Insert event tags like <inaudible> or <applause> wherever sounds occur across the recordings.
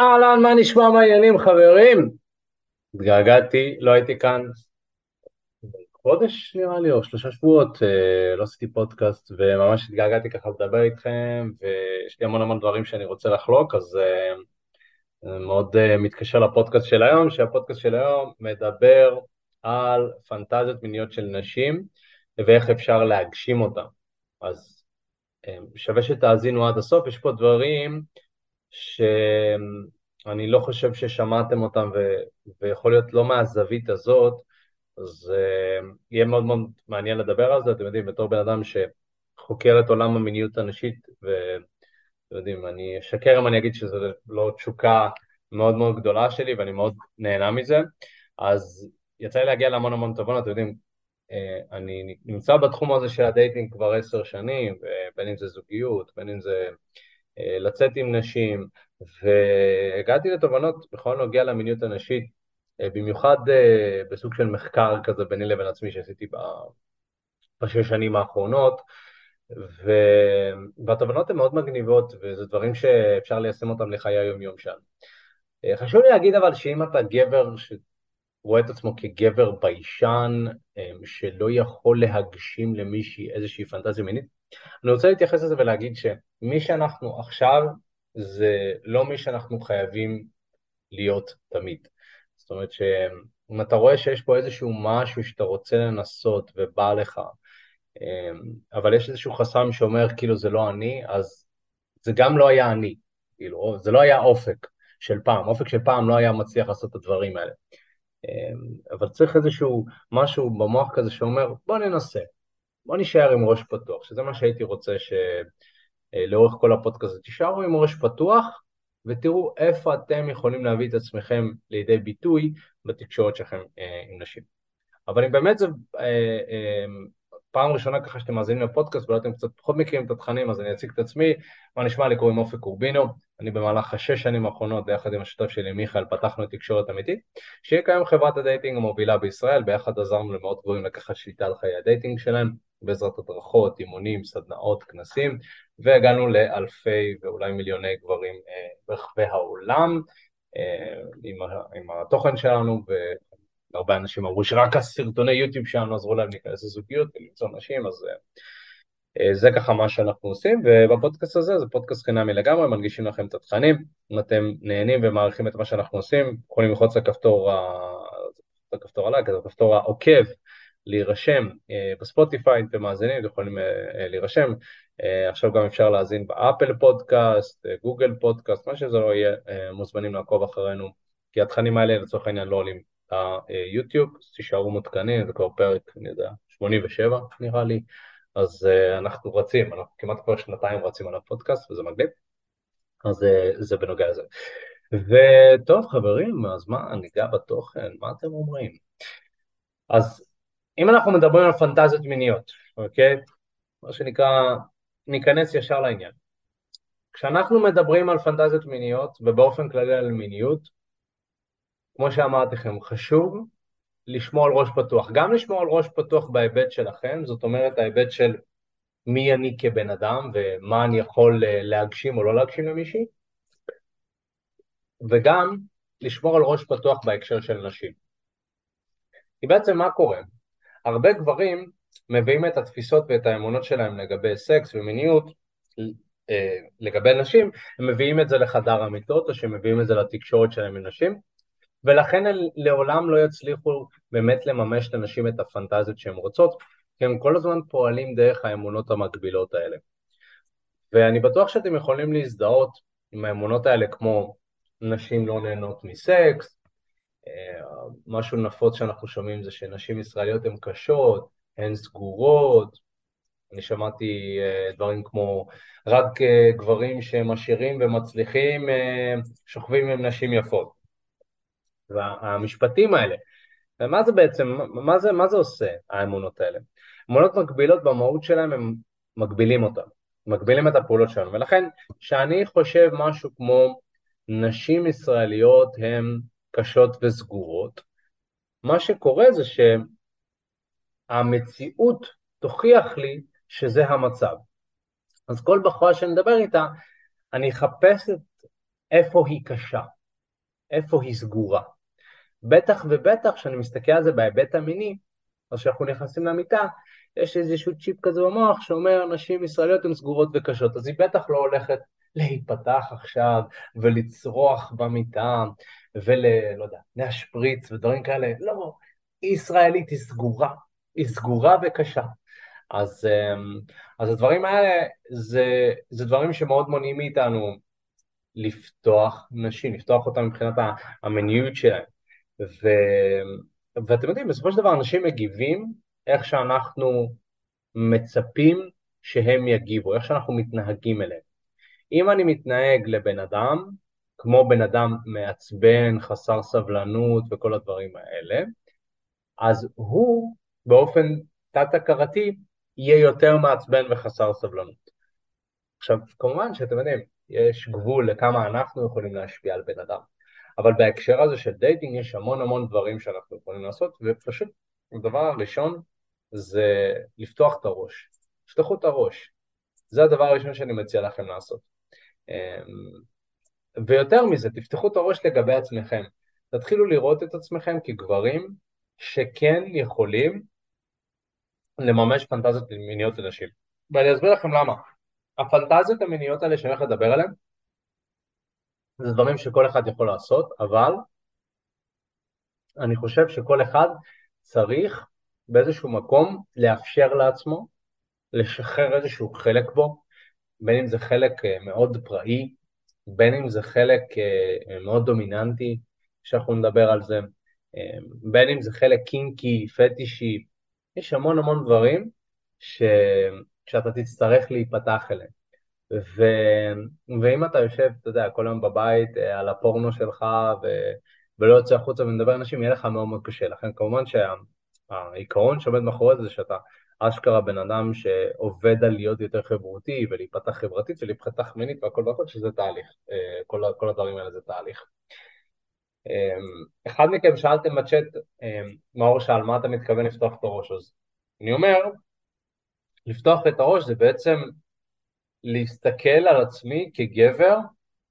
אהלן, מה נשמע, מה העניינים, חברים? התגעגעתי, לא הייתי כאן חודש נראה לי, או שלושה שבועות, אה, לא עשיתי פודקאסט, וממש התגעגעתי ככה לדבר איתכם, ויש לי המון המון דברים שאני רוצה לחלוק, אז אה, מאוד אה, מתקשר לפודקאסט של היום, שהפודקאסט של היום מדבר על פנטזיות מיניות של נשים, ואיך אפשר להגשים אותן. אז שווה שתאזינו עד הסוף, יש פה דברים שאני לא חושב ששמעתם אותם, ו... ויכול להיות לא מהזווית הזאת, אז uh, יהיה מאוד מאוד מעניין לדבר על זה, אתם יודעים, בתור בן אדם שחוקר את עולם המיניות הנשית, ואתם יודעים, אני אשקר אם אני אגיד שזו לא תשוקה מאוד מאוד גדולה שלי, ואני מאוד נהנה מזה, אז יצא לי להגיע להמון המון תובנות, אתם יודעים, אה, אני נמצא בתחום הזה של ה dating כבר עשר שנים, בין אם זה זוגיות, בין אם זה לצאת עם נשים, והגעתי לתובנות בכל נוגע למיניות הנשית, אה, במיוחד אה, בסוג של מחקר כזה ביני לבין עצמי שעשיתי בשש שנים האחרונות. והתובנות הן מאוד מגניבות, וזה דברים שאפשר ליישם אותם לחיי היום-יום. אה, חשוב לי להגיד אבל שאם אתה גבר שרואה את עצמו כגבר ביישן, שלא יכול להגשים למישהי איזושהי פנטזיה מינית, אני רוצה להתייחס לזה ולהגיד שמי שאנחנו עכשיו זה לא מי שאנחנו חייבים להיות תמיד. זאת אומרת שאם אתה רואה שיש פה איזשהו משהו שאתה רוצה לנסות ובא לך, אמ, אבל יש איזשהו חסם שאומר כאילו זה לא אני, אז זה גם לא היה אני, כאילו, זה לא היה אופק של פעם, אופק של פעם לא היה מצליח לעשות את הדברים האלה. אמ, אבל צריך איזשהו משהו במוח כזה שאומר בוא ננסה, בוא נשאר עם ראש פתוח, שזה מה שהייתי רוצה שלאורך כל הפודקאסט, תישארו עם ראש פתוח, ותראו איפה אתם יכולים להביא את עצמכם לידי ביטוי בתקשורת שלכם אה, עם נשים. אבל אם באמת זו אה, אה, פעם ראשונה ככה שאתם מאזינים לפודקאסט ואולי אתם קצת פחות מכירים את התכנים אז אני אציג את עצמי, מה נשמע? לי קוראים אופק קורבינו, אני במהלך השש שנים האחרונות ביחד עם השותף שלי מיכאל פתחנו את תקשורת אמיתית, שהיא כיום חברת ה dating המובילה בישראל, ביחד עזרנו למאות גברים לקחת שליטה על חיי ה dating שלהם בעזרת הדרכות, אימונים, סדנאות, כנסים, והגענו לאלפי ואולי מיליוני גברים אה, ברחבי העולם אה, עם, עם התוכן שלנו, והרבה אנשים אמרו שרק הסרטוני יוטיוב שלנו עזרו להם להיכנס לזוגיות ולמצוא נשים, אז אה, זה ככה מה שאנחנו עושים, ובפודקאסט הזה זה פודקאסט חינמי לגמרי, מנגישים לכם את התכנים, אם אתם נהנים ומעריכים את מה שאנחנו עושים, יכולים ללחוץ לכפתור, לכפתור הלייק, הכפתור העוקב להירשם אה, בספוטיפיי, אתם מאזינים, יכולים אה, אה, להירשם. עכשיו גם אפשר להאזין באפל פודקאסט, גוגל פודקאסט, מה שזה לא יהיה, מוזמנים לעקוב אחרינו, כי התכנים האלה לצורך העניין לא עולים ליוטיוב, אז תישארו מעודכנים, זה כבר פרק, אני יודע, 87 נראה לי, אז אנחנו רצים, אנחנו כמעט כבר שנתיים רצים על הפודקאסט וזה מגניב, אז זה בנוגע לזה. וטוב חברים, אז מה, ניגע בתוכן, מה אתם אומרים? אז אם אנחנו מדברים על פנטזיות מיניות, אוקיי? מה שנקרא, ניכנס ישר לעניין. כשאנחנו מדברים על פנטזיות מיניות, ובאופן כללי על מיניות, כמו שאמרתי לכם, חשוב לשמור על ראש פתוח. גם לשמור על ראש פתוח בהיבט שלכם, זאת אומרת ההיבט של מי אני כבן אדם ומה אני יכול אה, להגשים או לא להגשים למישהי, וגם לשמור על ראש פתוח בהקשר של נשים. כי בעצם מה קורה? הרבה גברים מביאים את התפיסות ואת האמונות שלהם לגבי סקס ומיניות אה, לגבי נשים, הם מביאים את זה לחדר המיטות או שהם מביאים את זה לתקשורת שלהם עם נשים ולכן הם לעולם לא יצליחו באמת לממש את הנשים את הפנטזיות שהן רוצות כי הם כל הזמן פועלים דרך האמונות המקבילות האלה. ואני בטוח שאתם יכולים להזדהות עם האמונות האלה כמו נשים לא נהנות מסקס, משהו נפוץ שאנחנו שומעים זה שנשים ישראליות הן קשות, הן סגורות, אני שמעתי אה, דברים כמו רק אה, גברים שהם עשירים ומצליחים אה, שוכבים עם נשים יפות. והמשפטים האלה, ומה זה בעצם, מה זה, מה זה עושה האמונות האלה? אמונות מקבילות במהות שלהם הם מגבילים אותם, מגבילים את הפעולות שלנו, ולכן כשאני חושב משהו כמו נשים ישראליות הן קשות וסגורות, מה שקורה זה שהמציאות תוכיח לי שזה המצב. אז כל בחורה שאני מדבר איתה, אני אחפש את איפה היא קשה, איפה היא סגורה. בטח ובטח כשאני מסתכל על זה בהיבט המיני, אז כשאנחנו נכנסים למיטה, יש איזשהו צ'יפ כזה במוח שאומר נשים ישראליות הן סגורות וקשות, אז היא בטח לא הולכת להיפתח עכשיו ולצרוח במיטה ול... לא יודע, להשפריץ ודברים כאלה, לא, היא ישראלית, היא סגורה, היא סגורה וקשה. אז, אמ, אז הדברים האלה זה, זה דברים שמאוד מונעים מאיתנו לפתוח נשים, לפתוח אותם מבחינת המיניות שלהם. ו, ואתם יודעים, בסופו של דבר אנשים מגיבים איך שאנחנו מצפים שהם יגיבו, איך שאנחנו מתנהגים אליהם. אם אני מתנהג לבן אדם כמו בן אדם מעצבן, חסר סבלנות וכל הדברים האלה, אז הוא באופן תת-הכרתי יהיה יותר מעצבן וחסר סבלנות. עכשיו, כמובן שאתם יודעים, יש גבול לכמה אנחנו יכולים להשפיע על בן אדם, אבל בהקשר הזה של dating יש המון המון דברים שאנחנו יכולים לעשות, ופשוט הדבר הראשון זה לפתוח את הראש. תפתחו את הראש. זה הדבר הראשון שאני מציע לכם לעשות. אמ, ויותר מזה, תפתחו את הראש לגבי עצמכם. תתחילו לראות את עצמכם כגברים שכן יכולים לממש פנטזיות מיניות לנשים. ואני אסביר לכם למה. הפנטזיות המיניות האלה שאני הולך לדבר עליהן, זה דברים שכל אחד יכול לעשות, אבל אני חושב שכל אחד צריך באיזשהו מקום לאפשר לעצמו לשחרר איזשהו חלק בו, בין אם זה חלק אה, מאוד פראי, בין אם זה חלק אה, מאוד דומיננטי, שאנחנו נדבר על זה, אה, בין אם זה חלק קינקי, פטישי, יש המון המון דברים ש... שאתה תצטרך להיפתח אליהם. ו... ואם אתה יושב, אתה יודע, כל היום בבית על הפורנו שלך ו... ולא יוצא החוצה ומדבר עם אנשים, יהיה לך מאוד מאוד קשה. לכן כמובן שהעיקרון שעומד מאחורי זה, שאתה אשכרה בן אדם שעובד על להיות יותר חברותי ולהיפתח חברתית ולהיפתח מינית והכל והכל, שזה תהליך, אה, כל, כל הדברים האלה זה תהליך. אמ, אחד מכם שאלתם בצ'אט, מאור שאל, מה אתה מתכוון לפתוח את הראש? אז אני אומר, לפתוח את הראש זה בעצם להסתכל על עצמי כגבר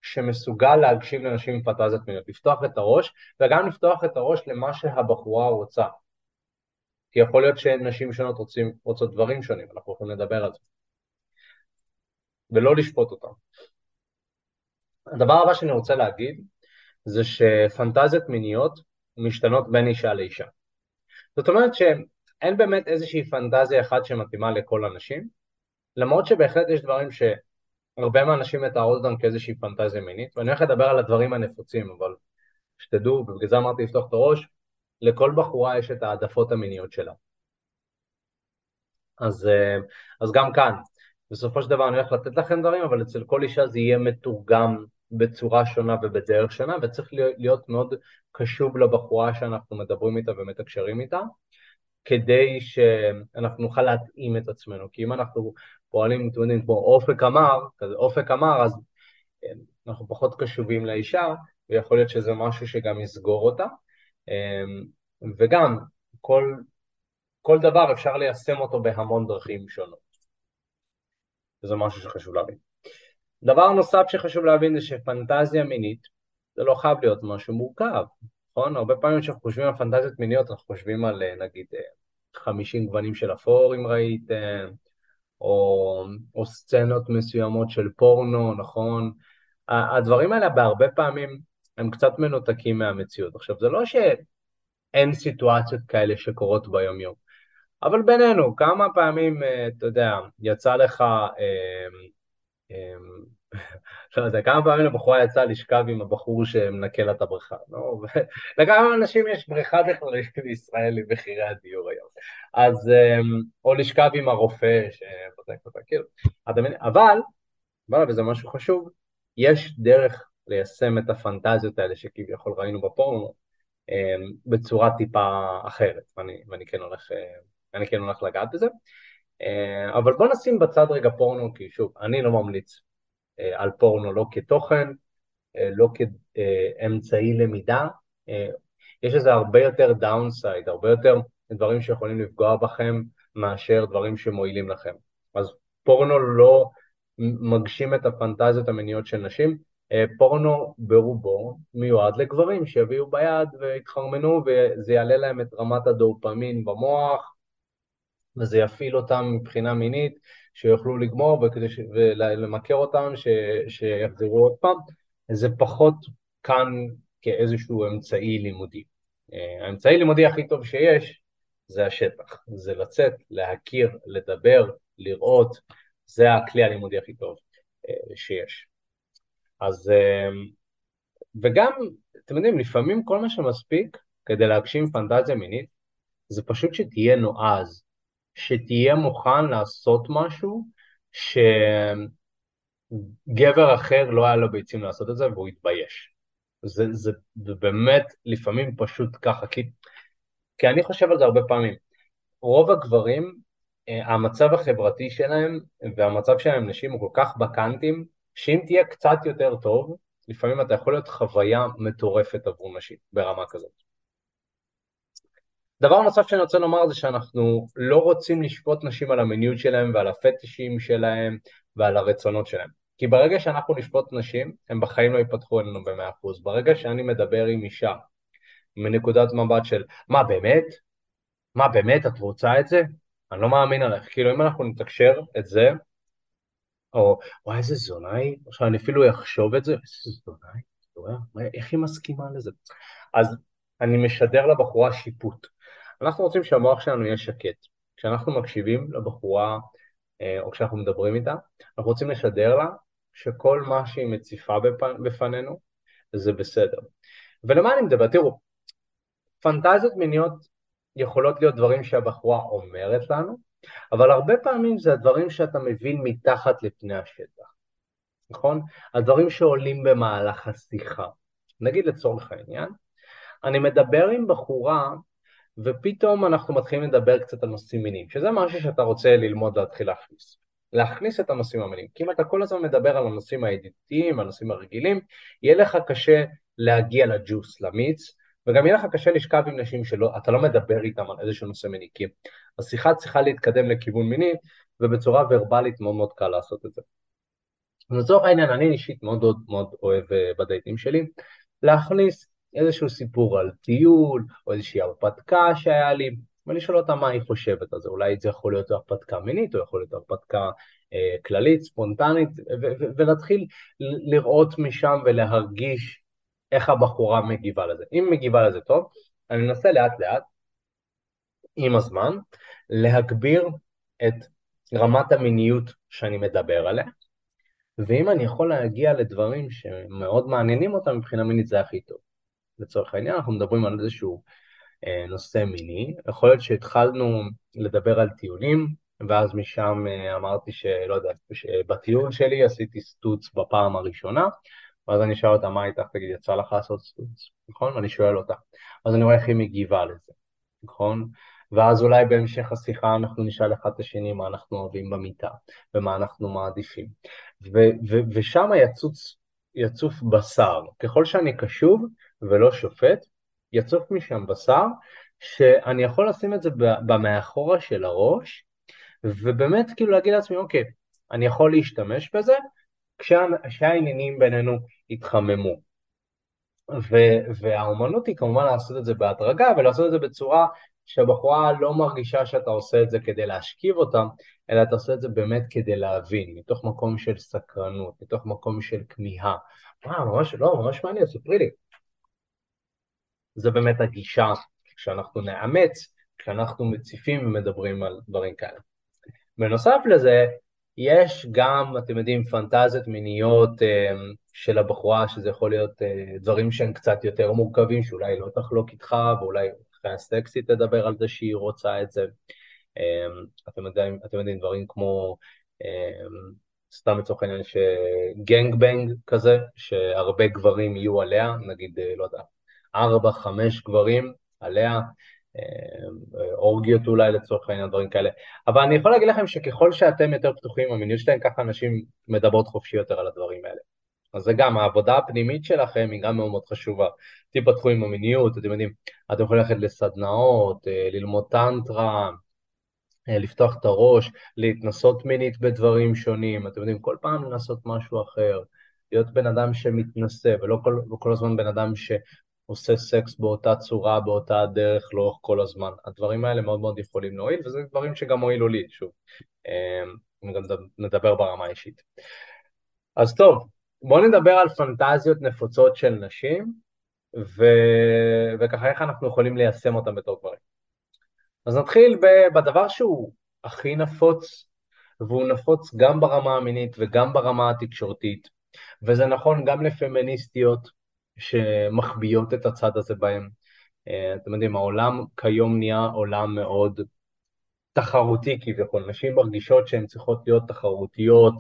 שמסוגל להגשים לנשים עם פנטזיות מיניות, לפתוח את הראש וגם לפתוח את הראש למה שהבחורה רוצה. כי יכול להיות שנשים שונות רוצים, רוצות דברים שונים, אנחנו יכולים לדבר על זה. ולא לשפוט אותם. הדבר הבא שאני רוצה להגיד זה שפנטזיות מיניות משתנות בין אישה לאישה. זאת אומרת שאין באמת איזושהי פנטזיה אחת שמתאימה לכל הנשים, למרות שבהחלט יש דברים שהרבה מהאנשים מתארות אותם כאיזושהי פנטזיה מינית, ואני הולך לדבר על הדברים הנפוצים, אבל שתדעו, ובגלל זה אמרתי לפתוח את הראש, לכל בחורה יש את העדפות המיניות שלה. אז, אה, אז גם כאן, בסופו של דבר אני הולך לתת לכם דברים, אבל אצל כל אישה זה יהיה מתורגם בצורה שונה ובדרך שונה, וצריך להיות מאוד קשוב לבחורה שאנחנו מדברים איתה ומתקשרים איתה, כדי שאנחנו נוכל להתאים את עצמנו, כי אם אנחנו פועלים, אתם יודעים, כמו אופק אמר, כזה אופק אמר, אז אה, אנחנו פחות קשובים לאישה, ויכול להיות שזה משהו שגם יסגור אותה. אמ, וגם, כל, כל דבר אפשר ליישם אותו בהמון דרכים שונות. וזה משהו שחשוב להבין. דבר נוסף שחשוב להבין זה שפנטזיה מינית זה לא חייב להיות משהו מורכב, נכון? הרבה פעמים כשאנחנו חושבים על פנטזיות מיניות אנחנו חושבים על אה, נגיד 50 אה, גוונים של אפור אם ראיתם, או, או סצנות מסוימות של פורנו, נכון? הדברים האלה בהרבה פעמים הם קצת מנותקים מהמציאות. עכשיו, זה לא שאין סיטואציות כאלה שקורות ביום-יום, אבל בינינו, כמה פעמים, אה, אתה יודע, יצא לך, אה, אה, <laughs> לא יודע, כמה פעמים לבחורה יצא לשכב עם הבחור שמנקה לה את הבריכה, לא? <laughs> לכמה אנשים יש בריכה בכלל <laughs> בישראל עם מחירי הדיור היום, אז, או לשכב עם הרופא שבודק אותה, כאילו, אבל, אבל, וזה משהו חשוב, יש דרך ליישם את הפנטזיות האלה שכביכול ראינו בפורנו אמ, בצורה טיפה אחרת, ואני, ואני, כן הולך, אה, אני כן הולך לגעת בזה. אה, אבל בוא נשים בצד רגע פורנו, כי שוב, אני לא ממליץ על פורנו לא כתוכן, לא כאמצעי למידה, יש לזה הרבה יותר דאונסייד, הרבה יותר דברים שיכולים לפגוע בכם מאשר דברים שמועילים לכם. אז פורנו לא מגשים את הפנטזיות המיניות של נשים, פורנו ברובו מיועד לגברים שיביאו ביד ויתחרמנו וזה יעלה להם את רמת הדופמין במוח וזה יפעיל אותם מבחינה מינית, שיוכלו לגמור ש... ולמכר אותם, ש... שיחזרו עוד פעם. זה פחות כאן כאיזשהו אמצעי לימודי. אה, האמצעי לימודי הכי טוב שיש זה השטח, זה לצאת, להכיר, לדבר, לראות, זה הכלי הלימודי הכי טוב אה, שיש. אז, אה, וגם, אתם יודעים, לפעמים כל מה שמספיק כדי להגשים פנטזיה מינית, זה פשוט שתהיה נועז, שתהיה מוכן לעשות משהו שגבר אחר לא היה לו ביצים לעשות את זה והוא התבייש. זה, זה, זה באמת לפעמים פשוט ככה, כי, כי אני חושב על זה הרבה פעמים. רוב הגברים, אה, המצב החברתי שלהם והמצב שלהם נשים הוא כל כך בקאנטים, שאם תהיה קצת יותר טוב, לפעמים אתה יכול להיות חוויה מטורפת עבור נשים ברמה כזאת. דבר נוסף שאני רוצה לומר זה שאנחנו לא רוצים לשפוט נשים על המיניות שלהם ועל הפטישים שלהם ועל הרצונות שלהם. כי ברגע שאנחנו נשפוט נשים, הם בחיים לא ייפתחו אלינו ב-100%. ברגע שאני מדבר עם אישה מנקודת מבט של, מה באמת? מה באמת, את רוצה את זה? אני לא מאמין עליך. כאילו, אם אנחנו נתקשר את זה, או וואי, איזה זונה היא, עכשיו אני אפילו אחשוב את זה, איזה זונה היא? איך היא מסכימה לזה? אז אני משדר לבחורה שיפוט. אנחנו רוצים שהמוח שלנו יהיה שקט. כשאנחנו מקשיבים לבחורה, אה, או כשאנחנו מדברים איתה, אנחנו רוצים לשדר לה שכל מה שהיא מציפה בפנינו זה בסדר. ולמה אני מדבר? תראו, פנטזיות מיניות יכולות להיות דברים שהבחורה אומרת לנו, אבל הרבה פעמים זה הדברים שאתה מבין מתחת לפני השטח, נכון? הדברים שעולים במהלך השיחה. נגיד לצורך העניין, אני מדבר עם בחורה ופתאום אנחנו מתחילים לדבר קצת על נושאים מיניים, שזה משהו שאתה רוצה ללמוד להתחיל להכניס. להכניס את הנושאים המיניים. כי אם אתה כל הזמן מדבר על הנושאים הידידותיים, הנושאים הרגילים, יהיה לך קשה להגיע לג'וס, למיץ, וגם יהיה לך קשה לשכב עם נשים שאתה לא מדבר איתם על איזשהו נושא מיני, כי השיחה צריכה להתקדם לכיוון מיני, ובצורה ורבלית מאוד מאוד קל לעשות את זה. לצורך העניין, אני אישית מאוד מאוד, אוהב אה, בדייטים שלי, להכניס איזשהו סיפור על טיול, או איזושהי הרפתקה שהיה לי, ולשאול אותה מה היא חושבת על זה, אולי זה יכול להיות הרפתקה מינית, או יכול להיות הרפתקה אה, כללית, ספונטנית, ולהתחיל לראות משם ולהרגיש איך הבחורה מגיבה לזה. אם מגיבה לזה טוב, אני מנסה לאט לאט, עם הזמן, להגביר את רמת המיניות שאני מדבר עליה, ואם אני יכול להגיע לדברים שמאוד מעניינים אותם מבחינה מינית זה הכי טוב. לצורך העניין, אנחנו מדברים על איזשהו אה, נושא מיני, יכול להיות שהתחלנו לדבר על טיולים, ואז משם אה, אמרתי שלא יודע, שבטיול שלי עשיתי סטוץ בפעם הראשונה, ואז אני שואל אותה מה איתך, תגיד, יצא לך לעשות סטוץ, נכון? ואני שואל אותה. אז אני רואה איך היא מגיבה לזה, נכון? ואז אולי בהמשך השיחה אנחנו נשאל אחד את השני מה אנחנו אוהבים במיטה, ומה אנחנו מעדיפים. ושם יצוף בשר. ככל שאני קשוב, ולא שופט, יצוף משם בשר, שאני יכול לשים את זה במאחורה של הראש, ובאמת כאילו להגיד לעצמי, אוקיי, אני יכול להשתמש בזה כשהעניינים בינינו יתחממו. ו- והאומנות היא כמובן לעשות את זה בהדרגה ולעשות את זה בצורה שהבחורה לא מרגישה שאתה עושה את זה כדי להשכיב אותה, אלא אתה עושה את זה באמת כדי להבין, מתוך מקום של סקרנות, מתוך מקום של כמיהה. וואו, ממש, לא, ממש מעניין, ספרי לי. זה באמת הגישה שאנחנו נאמץ כשאנחנו מציפים ומדברים על דברים כאלה. בנוסף לזה, יש גם, אתם יודעים, פנטזיות מיניות אה, של הבחורה, שזה יכול להיות אה, דברים שהם קצת יותר מורכבים, שאולי לא תחלוק איתך, ואולי אחרי הסקסי תדבר על זה שהיא רוצה את זה. אה, אתם יודעים, אתם יודעים דברים כמו, סתם לצורך העניין, שגנג בנג כזה, שהרבה גברים יהיו עליה, נגיד, לא יודע, ארבע, חמש גברים עליה, אה, אורגיות אולי לצורך העניין, דברים כאלה. אבל אני יכול להגיד לכם שככל שאתם יותר פתוחים במיניות שלהם, ככה אנשים מדברות חופשי יותר על הדברים האלה. אז זה גם, העבודה הפנימית שלכם היא גם מאוד מאוד חשובה. תיפתחו עם המיניות, אתם יודעים, אתם יכולים ללכת לסדנאות, אה, ללמוד טנטרה, אה, לפתוח את הראש, להתנסות מינית בדברים שונים, אתם יודעים, כל פעם לנסות משהו אחר. להיות בן אדם שמתנשא, ולא כל, כל הזמן בן אדם שעושה סקס באותה צורה, באותה דרך, לאורך כל הזמן. הדברים האלה מאוד מאוד יכולים להועיל, וזה דברים שגם הועילו לי, שוב. אמ, גם נדבר ברמה האישית. אז טוב, בואו נדבר על פנטזיות נפוצות של נשים, ו... וככה איך אנחנו יכולים ליישם אותם בתור גברים. אז נתחיל בדבר שהוא הכי נפוץ, והוא נפוץ גם ברמה המינית וגם ברמה התקשורתית, וזה נכון גם לפמיניסטיות שמחביאות את הצד הזה בהם. אה, אתם יודעים, העולם כיום נהיה עולם מאוד תחרותי כביכול, נשים מרגישות שהן צריכות להיות תחרותיות,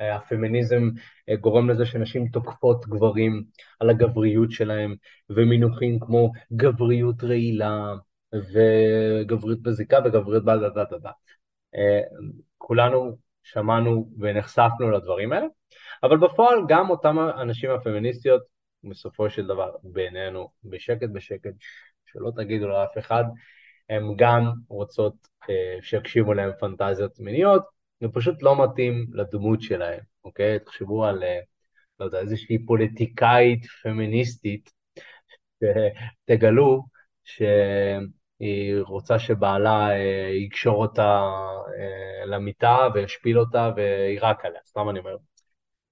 אה, הפמיניזם אה, גורם לזה שנשים תוקפות גברים על הגבריות שלהם, ומינוחים כמו גבריות רעילה, וגבריות בזיקה וגבריות דה דה דה דה. כולנו שמענו ונחשפנו לדברים האלה, אבל בפועל גם אותם הנשים הפמיניסטיות, בסופו של דבר, בינינו, בשקט בשקט, שלא תגידו לאף אחד, הן גם רוצות אה, שיקשיבו להן פנטזיות מיניות, זה פשוט לא מתאים לדמות שלהן, אוקיי? תחשבו על, אה, לא יודע, איזושהי פוליטיקאית פמיניסטית, שתגלו שהיא רוצה שבעלה אה, יקשור אותה אה, למיטה וישפיל אותה ויירק עליה, סתם אני אומר.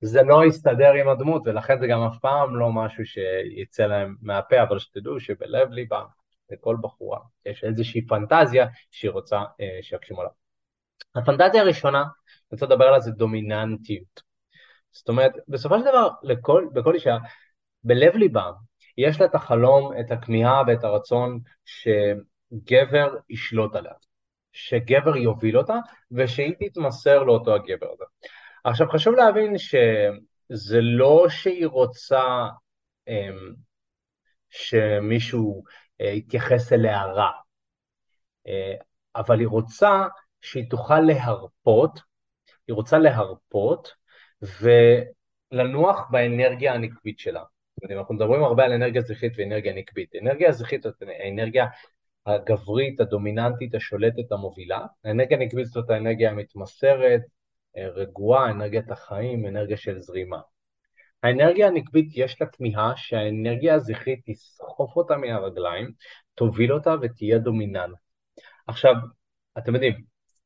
זה לא יסתדר עם הדמות, ולכן זה גם אף פעם לא משהו שיצא להם מהפה, אבל שתדעו שבלב ליבה, לכל בחורה יש איזושהי פנטזיה שהיא רוצה אה, שיגשימו לה. הפנטזיה הראשונה, אני רוצה לדבר עליה זה דומיננטיות. זאת אומרת, בסופו של דבר, לכל, בכל אישה, בלב ליבה, יש לה את החלום, את הכמיהה ואת הרצון שגבר ישלוט עליה, שגבר יוביל אותה, ושהיא תתמסר לאותו הגבר הזה. עכשיו חשוב להבין שזה לא שהיא רוצה אמ, שמישהו אה, יתייחס אליה רע, אה, אבל היא רוצה שהיא תוכל להרפות, היא רוצה להרפות ולנוח באנרגיה הנקבית שלה. אנחנו מדברים הרבה על אנרגיה זכרית ואנרגיה נקבית. אנרגיה זכרית זאת האנרגיה הגברית, הדומיננטית, השולטת, המובילה. האנרגיה הנקבית זאת האנרגיה המתמסרת, רגועה, אנרגיית החיים, אנרגיה של זרימה. האנרגיה הנקבית יש לה כמיהה שהאנרגיה הזכרית תסחוף אותה מהרגליים, תוביל אותה ותהיה דומיננט. עכשיו, אתם יודעים,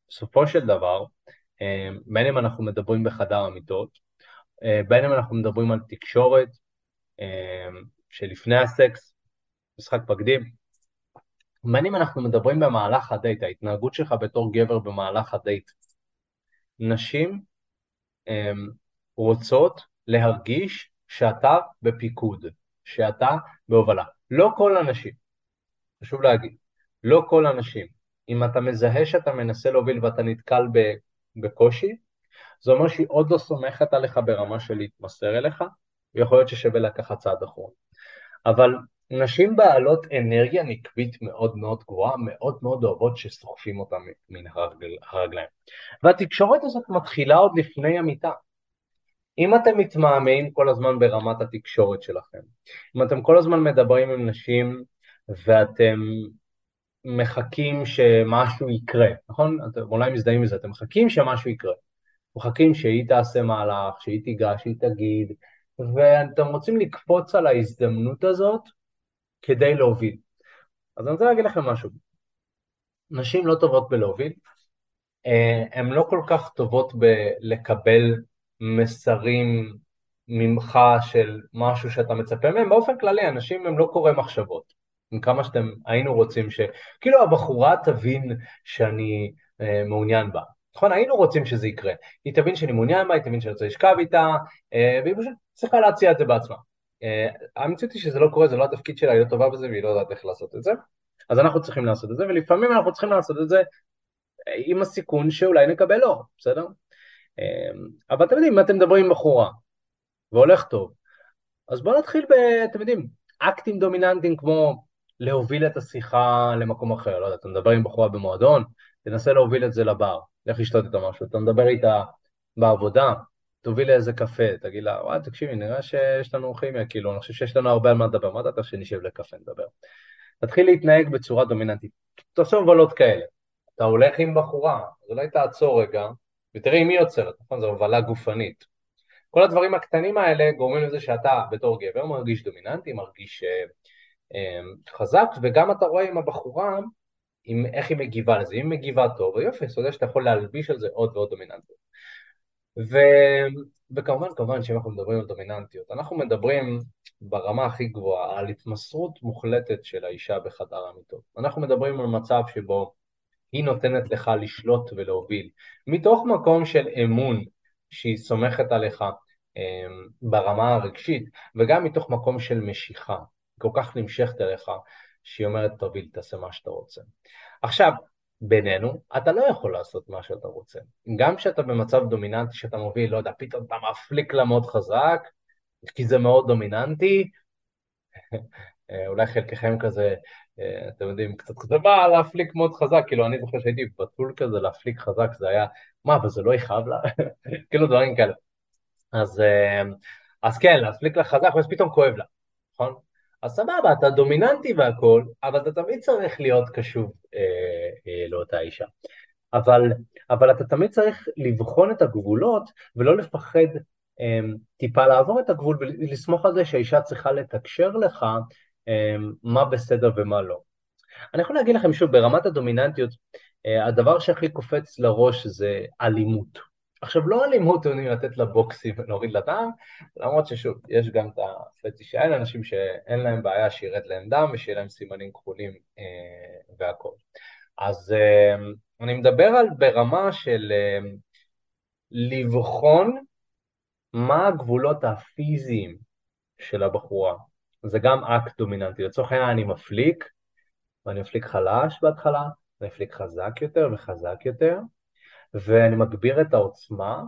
בסופו של דבר, אה, בין אם אנחנו מדברים בחדר המיטות, אה, בין אם אנחנו מדברים על תקשורת שלפני הסקס, משחק פקדים, בין אם אנחנו מדברים במהלך הדייט, ההתנהגות שלך בתור גבר במהלך הדייט, נשים um, רוצות להרגיש שאתה בפיקוד, שאתה בהובלה. לא כל הנשים, חשוב להגיד, לא כל הנשים. אם אתה מזהה שאתה מנסה להוביל ואתה נתקל בקושי, זה אומר שהיא עוד לא סומכת עליך ברמה של להתמסר אליך, ויכול להיות ששווה לקחת צעד אחרון. אבל נשים בעלות אנרגיה נקבית מאוד מאוד גבוהה, מאוד מאוד אוהבות שסוחפים אותה מן הרגליים. והתקשורת הזאת מתחילה עוד לפני המיטה. אם אתם מתמהמהים כל הזמן ברמת התקשורת שלכם, אם אתם כל הזמן מדברים עם נשים ואתם מחכים שמשהו יקרה, נכון? אתם אולי מזדהים עם זה, אתם מחכים שמשהו יקרה. מחכים שהיא תעשה מהלך, שהיא תיגש, שהיא תגיד, ואתם רוצים לקפוץ על ההזדמנות הזאת כדי להוביל. אז אני רוצה להגיד לכם משהו. נשים לא טובות בלהוביל, אה, הן לא כל כך טובות בלקבל מסרים ממך של משהו שאתה מצפה מהם, באופן כללי אנשים הם לא קוראי מחשבות, עם כמה שאתם היינו רוצים ש... כאילו הבחורה תבין שאני אה, מעוניין בה, נכון? היינו רוצים שזה יקרה, היא תבין שאני מעוניין בה, היא תבין שאני רוצה לשכב איתה, אה, והיא פשוט צריכה להציע את זה בעצמה. אה, המציאות היא שזה לא קורה, זה לא התפקיד שלה, היא לא טובה בזה והיא לא יודעת איך לעשות את זה, אז אנחנו צריכים לעשות את זה, ולפעמים אנחנו צריכים לעשות את זה עם הסיכון שאולי נקבל לא, בסדר? אה, אבל אתם יודעים, אם אתם מדברים עם בחורה והולך טוב, אז בואו נתחיל ב... אתם יודעים, אקטים דומיננטיים כמו להוביל את השיחה למקום אחר, לא יודע, אתה מדבר עם בחורה במועדון, תנסה להוביל את זה לבר, לך לשתות איתה משהו, אתה מדבר איתה בעבודה, תוביל לאיזה קפה, תגיד לה, וואי, תקשיבי, נראה שיש לנו כימיה, כאילו, אני חושב שיש לנו הרבה על מה לדבר, מה דעתך שנשב לקפה נדבר? תתחיל להתנהג בצורה דומיננטית. תעשו הובלות כאלה. אתה הולך עם בחורה, אז אולי תעצור רגע, ותראה עם מי יוצרת, נכון? זו הובלה גופנית. כל הדברים הקטנים האלה גורמים לזה שאתה בתור גבר מרגיש דומיננטי, מרגיש אה, אה, חזק, וגם אתה רואה עם הבחורה, עם איך היא מגיבה לזה, אם היא מגיבה טוב, יופי, אתה יודע שאתה יכול להלביש על זה עוד ועוד דומיננטיות. ו... וכמובן, כמובן שאם אנחנו מדברים על דומיננטיות, אנחנו מדברים ברמה הכי גבוהה על התמסרות מוחלטת של האישה בחדר המיטות. אנחנו מדברים על מצב שבו היא נותנת לך לשלוט ולהוביל, מתוך מקום של אמון שהיא סומכת עליך אמ, ברמה הרגשית, וגם מתוך מקום של משיכה, כל כך נמשכת אליך, שהיא אומרת, תוביל, תעשה מה שאתה רוצה. עכשיו, בינינו, אתה לא יכול לעשות מה שאתה רוצה. גם כשאתה במצב דומיננטי, שאתה מוביל, לא יודע, פתאום אתה מפליק לה מאוד חזק, כי זה מאוד דומיננטי, <laughs> אולי חלקכם כזה, אה, אתם יודעים, קצת כזה, מה, להפליק מאוד חזק, כאילו, אני זוכר שהייתי בתול כזה, להפליק חזק, זה היה, מה, אבל זה לא יכאב לה? <laughs> כאילו, דברים כאלה. אז, אה, אז כן, להפליק לה חזק, ואז פתאום כואב לה, נכון? אז סבבה, אתה דומיננטי והכל, אבל אתה תמיד צריך להיות קשוב אה, לאותה אישה. אבל, אבל אתה תמיד צריך לבחון את הגבולות ולא לפחד אה, טיפה לעבור את הגבול ולסמוך על זה שהאישה צריכה לתקשר לך אה, מה בסדר ומה לא. אני יכול להגיד לכם שוב, ברמת הדומיננטיות, אה, הדבר שהכי קופץ לראש זה אלימות. עכשיו, לא אלימות עונים לתת לה בוקסים ולהוריד לה דם, למרות ששוב, יש גם את הפטיש האלה, אנשים שאין להם בעיה שירד להם דם ושיהיה להם סימנים כחולים אה, והכול. אז אה, אני מדבר על ברמה של אה, לבחון מה הגבולות הפיזיים של הבחורה. זה גם אקט דומיננטי. לצורך העניין אני מפליק, ואני מפליק חלש בהתחלה, אני מפליק חזק יותר וחזק יותר, ואני מגביר את העוצמה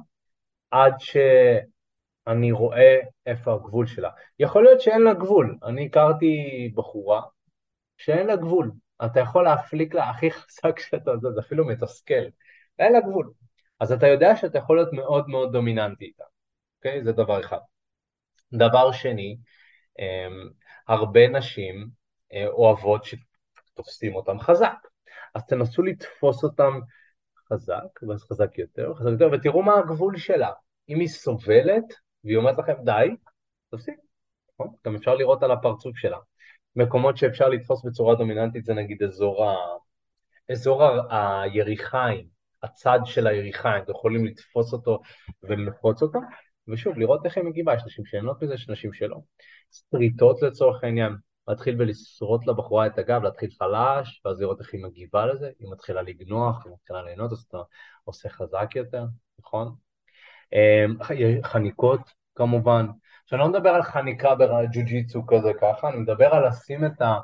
עד שאני רואה איפה הגבול שלה. יכול להיות שאין לה גבול, אני הכרתי בחורה שאין לה גבול, אתה יכול להפליק לה הכי חזק שאתה יודע, זה אפילו מתסכל, אין לה גבול. אז אתה יודע שאתה יכול להיות מאוד מאוד דומיננטי איתה, אוקיי? זה דבר אחד. דבר שני, אמ, הרבה נשים אה, אוהבות שתופסים אותם חזק, אז תנסו לתפוס אותם חזק, ואז חזק יותר, חזק יותר, ותראו מה הגבול שלה. אם היא סובלת, והיא אומרת לכם די, תפסיק. נכון? גם אפשר לראות על הפרצוף שלה. מקומות שאפשר לתפוס בצורה דומיננטית זה נגיד אזור, ה... אזור ה... היריחיים, הצד של היריחיים, אתם יכולים לתפוס אותו וללחוץ אותו, ושוב, לראות איך היא מגיבה, יש נשים שנהנות מזה, יש נשים שלא. שריטות לצורך העניין, להתחיל ולשרוט לבחורה את הגב, להתחיל חלש, ואז לראות איך היא מגיבה לזה, היא מתחילה לגנוח, היא מתחילה ליהנות, אז אתה עושה חזק יותר, נכון? אמ, חניקות כמובן, שאני לא מדבר על חניקה בג'ו-ג'יצו כזה ככה, אני מדבר על לשים את, ה,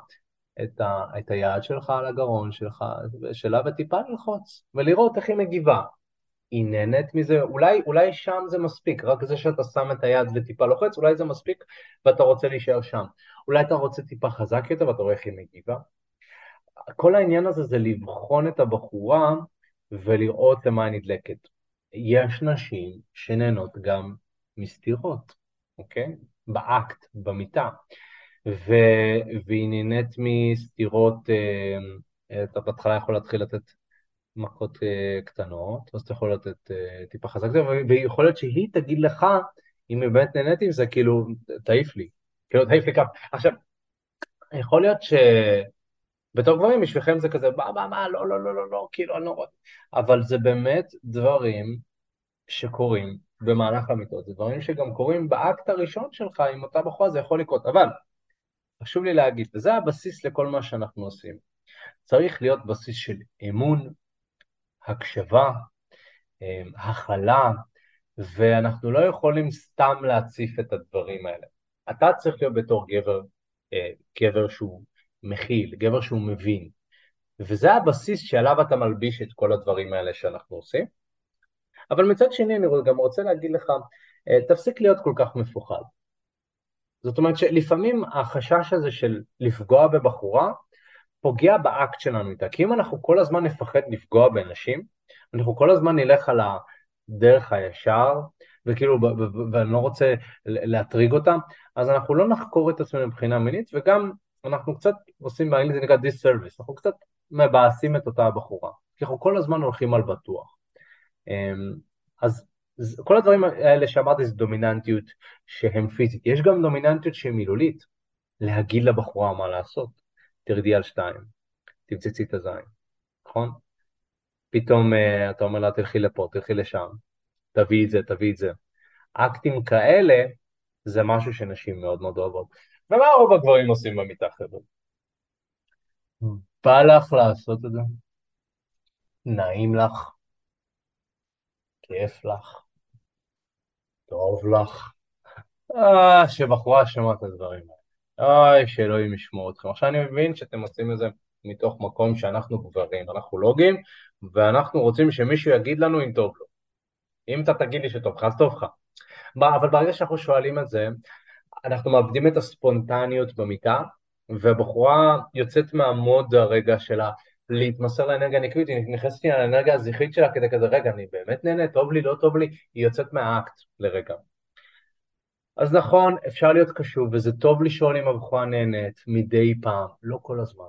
את, ה, את היד שלך על הגרון שלך, שלה וטיפה ללחוץ, ולראות איך היא מגיבה. היא נהנית מזה, אולי, אולי שם זה מספיק, רק זה שאתה שם את היד וטיפה לוחץ, אולי זה מספיק ואתה רוצה להישאר שם. אולי אתה רוצה טיפה חזק יותר ואתה רואה איך היא מגיבה. כל העניין הזה זה לבחון את הבחורה ולראות למה היא נדלקת. יש נשים שנהנות גם מסתירות, אוקיי? באקט, במיטה. ו... והיא נהנית מסתירות, אה, אתה בהתחלה יכול להתחיל לתת מכות uh, קטנות, אז אתה יכול לתת uh, טיפה חזק, ויכול להיות שהיא תגיד לך, אם היא באמת נהנית עם זה, כאילו, תעיף לי, כאילו, תעיף לי כמה. עכשיו, יכול להיות ש... בתור גברים בשבילכם זה כזה, מה, מה, מה, לא, לא, לא, לא, לא, כאילו, אני לא רואה. אבל זה באמת דברים שקורים במהלך המיטות, זה דברים שגם קורים באקט הראשון שלך עם אותה בחורה, זה יכול לקרות. אבל, חשוב לי להגיד, וזה הבסיס לכל מה שאנחנו עושים. צריך להיות בסיס של אמון, הקשבה, אמ, הכלה, ואנחנו לא יכולים סתם להציף את הדברים האלה. אתה צריך להיות בתור גבר, אה, גבר שהוא מכיל, גבר שהוא מבין, וזה הבסיס שעליו אתה מלביש את כל הדברים האלה שאנחנו עושים. אבל מצד שני אני גם רוצה להגיד לך, אה, תפסיק להיות כל כך מפוחד. זאת אומרת שלפעמים החשש הזה של לפגוע בבחורה, פוגע באקט שלנו איתה, כי אם אנחנו כל הזמן נפחד לפגוע באנשים, אנחנו כל הזמן נלך על הדרך הישר, וכאילו, ואני לא רוצה להטריג אותם, אז אנחנו לא נחקור את עצמנו מבחינה מינית, וגם אנחנו קצת עושים, באנגלית זה נקרא דיסרוויס, אנחנו קצת מבאסים את אותה הבחורה, כי אנחנו כל הזמן הולכים על בטוח. אמ, אז כל הדברים האלה שאמרתי זה דומיננטיות שהם פיזית. יש גם דומיננטיות שהיא מילולית. להגיד לבחורה מה לעשות. תרדי על שתיים, תמצצי את הזין, נכון? פתאום uh, אתה אומר לה תלכי לפה, תלכי לשם, תביא את זה, תביא את זה. אקטים כאלה זה משהו שנשים מאוד מאוד אוהבות. ומה רוב הגברים עושים במיטה חבר'ה? בא לך לעשות את זה? נעים לך? כיף לך? טוב לך? אה, שבחורה שמעת את הדברים האלה. אוי, שאלוהים ישמור אתכם. עכשיו אני מבין שאתם עושים את זה מתוך מקום שאנחנו גברים, אנחנו לוגים, ואנחנו רוצים שמישהו יגיד לנו אם טוב לו. אם אתה תגיד לי שטוב לך, אז טוב לך. אבל ברגע שאנחנו שואלים את זה, אנחנו מאבדים את הספונטניות במיטה, והבחורה יוצאת מהמוד הרגע שלה להתמסר לאנרגיה הנקבית, היא נכנסת לאנרגיה הזכרית שלה כדי כזה, רגע, אני באמת נהנה, טוב לי, לא טוב לי, היא יוצאת מהאקט לרגע. אז נכון, אפשר להיות קשוב, וזה טוב לשאול אם הבחורה נהנית מדי פעם, לא כל הזמן.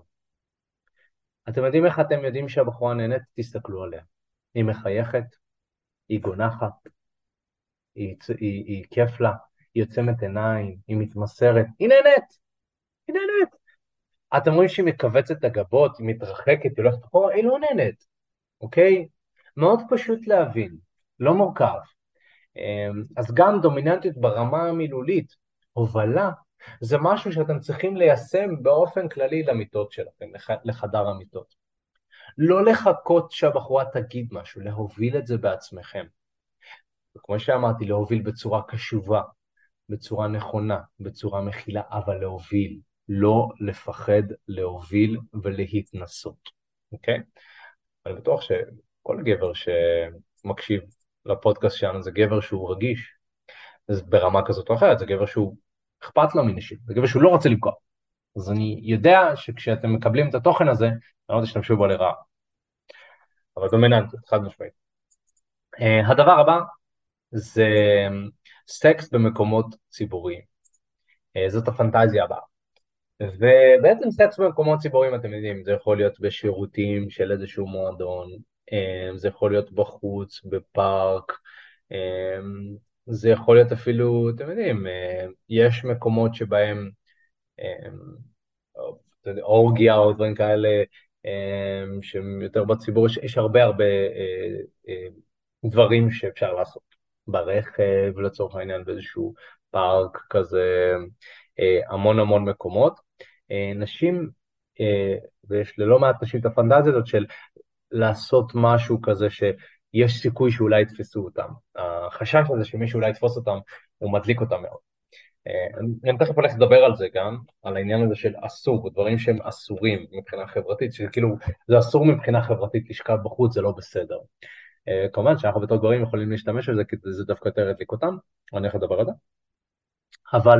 אתם יודעים איך אתם יודעים שהבחורה נהנית? תסתכלו עליה. היא מחייכת, היא גונחת, היא, היא, היא כיף לה, היא עוצמת עיניים, היא מתמסרת, היא היא נהנית. אתם רואים שהיא מכווצת את הגבות, היא מתרחקת, היא הולכת אחורה, היא לא נהנית, אוקיי? מאוד פשוט להבין, לא מורכב. אמ, אז גם דומיננטיות ברמה המילולית, הובלה, זה משהו שאתם צריכים ליישם באופן כללי למיטות שלכם, לחדר המיטות. לא לחכות שהבחורה תגיד משהו, להוביל את זה בעצמכם. וכמו שאמרתי, להוביל בצורה קשובה, בצורה נכונה, בצורה מכילה, אבל להוביל, לא לפחד להוביל ולהתנסות, אוקיי? אני בטוח שכל גבר שמקשיב לפודקאסט שלנו זה גבר שהוא רגיש, ברמה כזאת או אחרת, זה גבר שהוא אכפת לו מנשים, זה גבר שהוא לא רוצה לפגוע. אז אני יודע שכשאתם מקבלים את התוכן הזה, לא תשתמשו בו לרעה. אבל דומיננטיות, חד משמעית. Uh, הדבר הבא זה סקס במקומות ציבוריים. Uh, זאת הפנטזיה הבאה. ובעצם סקס במקומות ציבוריים, אתם יודעים, זה יכול להיות בשירותים של איזשהו מועדון, uh, זה יכול להיות בחוץ, בפארק, uh, זה יכול להיות אפילו, אתם יודעים, יש מקומות שבהם אורגיה או דברים כאלה אמ, שהם יותר בציבור, יש הרבה הרבה אה, אה, דברים שאפשר לעשות ברכב לצורך העניין באיזשהו פארק כזה, אה, המון המון מקומות. נשים, ויש ללא מעט נשים את הפנטזיה הזאת של לעשות משהו כזה שיש סיכוי שאולי יתפסו אותם. החשש הזה שמישהו אולי יתפוס אותם, הוא מדליק אותם מאוד. אה, אני תכף הולך לדבר על זה גם, על העניין הזה של אסור, דברים שהם אסורים מבחינה חברתית, שכאילו זה אסור מבחינה חברתית לשכב בחוץ, זה לא בסדר. אה, כמובן שאנחנו בתור גברים יכולים להשתמש בזה, כי זה דווקא יותר הדליק אותם, אני הולך לדבר על זה. אבל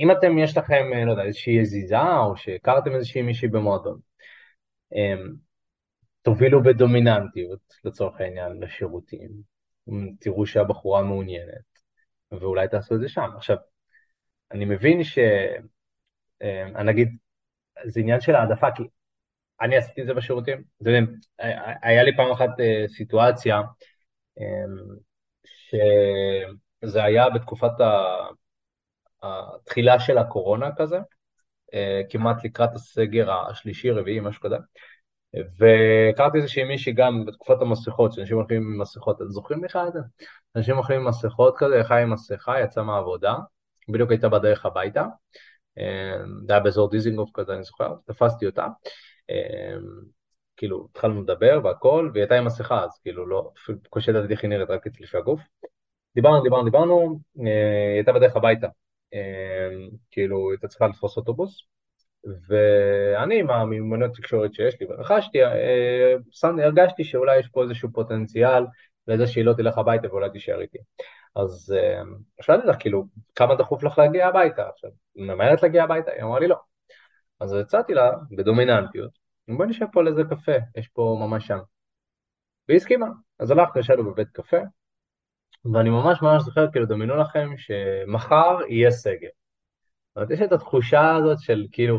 אם אתם, יש לכם, אה, לא יודע, איזושהי הזיזה, או שהכרתם איזושהי מישהי במועדון, תובילו בדומיננטיות, לצורך העניין, לשירותים, תראו שהבחורה מעוניינת, ואולי תעשו את זה שם. עכשיו, אני מבין ש... אה, אני נגיד, זה עניין של העדפה, כי אני עשיתי את זה בשירותים. זה, היה לי פעם אחת אה, סיטואציה אה, שזה היה בתקופת התחילה של הקורונה כזה, כמעט לקראת הסגר השלישי, רביעי, משהו כזה. והכרתי איזושהי מישהי גם בתקופת המסכות, שאנשים הולכים עם מסכות, אתם זוכרים בכלל את זה? אנשים הולכים עם מסכות כזה, חי עם מסכה, יצא מהעבודה, בדיוק הייתה בדרך הביתה, אה, זה היה באזור דיזינגוף כזה, אני זוכר, תפסתי אותה, אה, כאילו, התחלנו לדבר והכל, והיא הייתה עם מסכה, אז כאילו, לא, קושי ידעתי איך היא נראית רק לפי הגוף. דיברנו, דיברנו, דיברנו, אה, היא הייתה בדרך הביתה, כאילו, הייתה צריכה לתפוס אוטובוס, ואני עם המיומנויות תקשורת שיש לי, ורכשתי, הרגשתי שאולי יש פה איזשהו פוטנציאל לזה שהיא לא תלך הביתה ואולי תישאר איתי. אז שאלתי אותך, כאילו, כמה דחוף לך להגיע הביתה? עכשיו, ממהרת להגיע הביתה? היא אמרה לי לא. אז הצעתי לה, בדומיננטיות, בואי נשב פה לאיזה קפה, יש פה ממש שם. והיא הסכימה. אז הלכנו, ישבנו בבית קפה, ואני ממש ממש זוכר, כאילו, דמיינו לכם שמחר יהיה סגר. זאת אומרת, יש את התחושה הזאת של כאילו,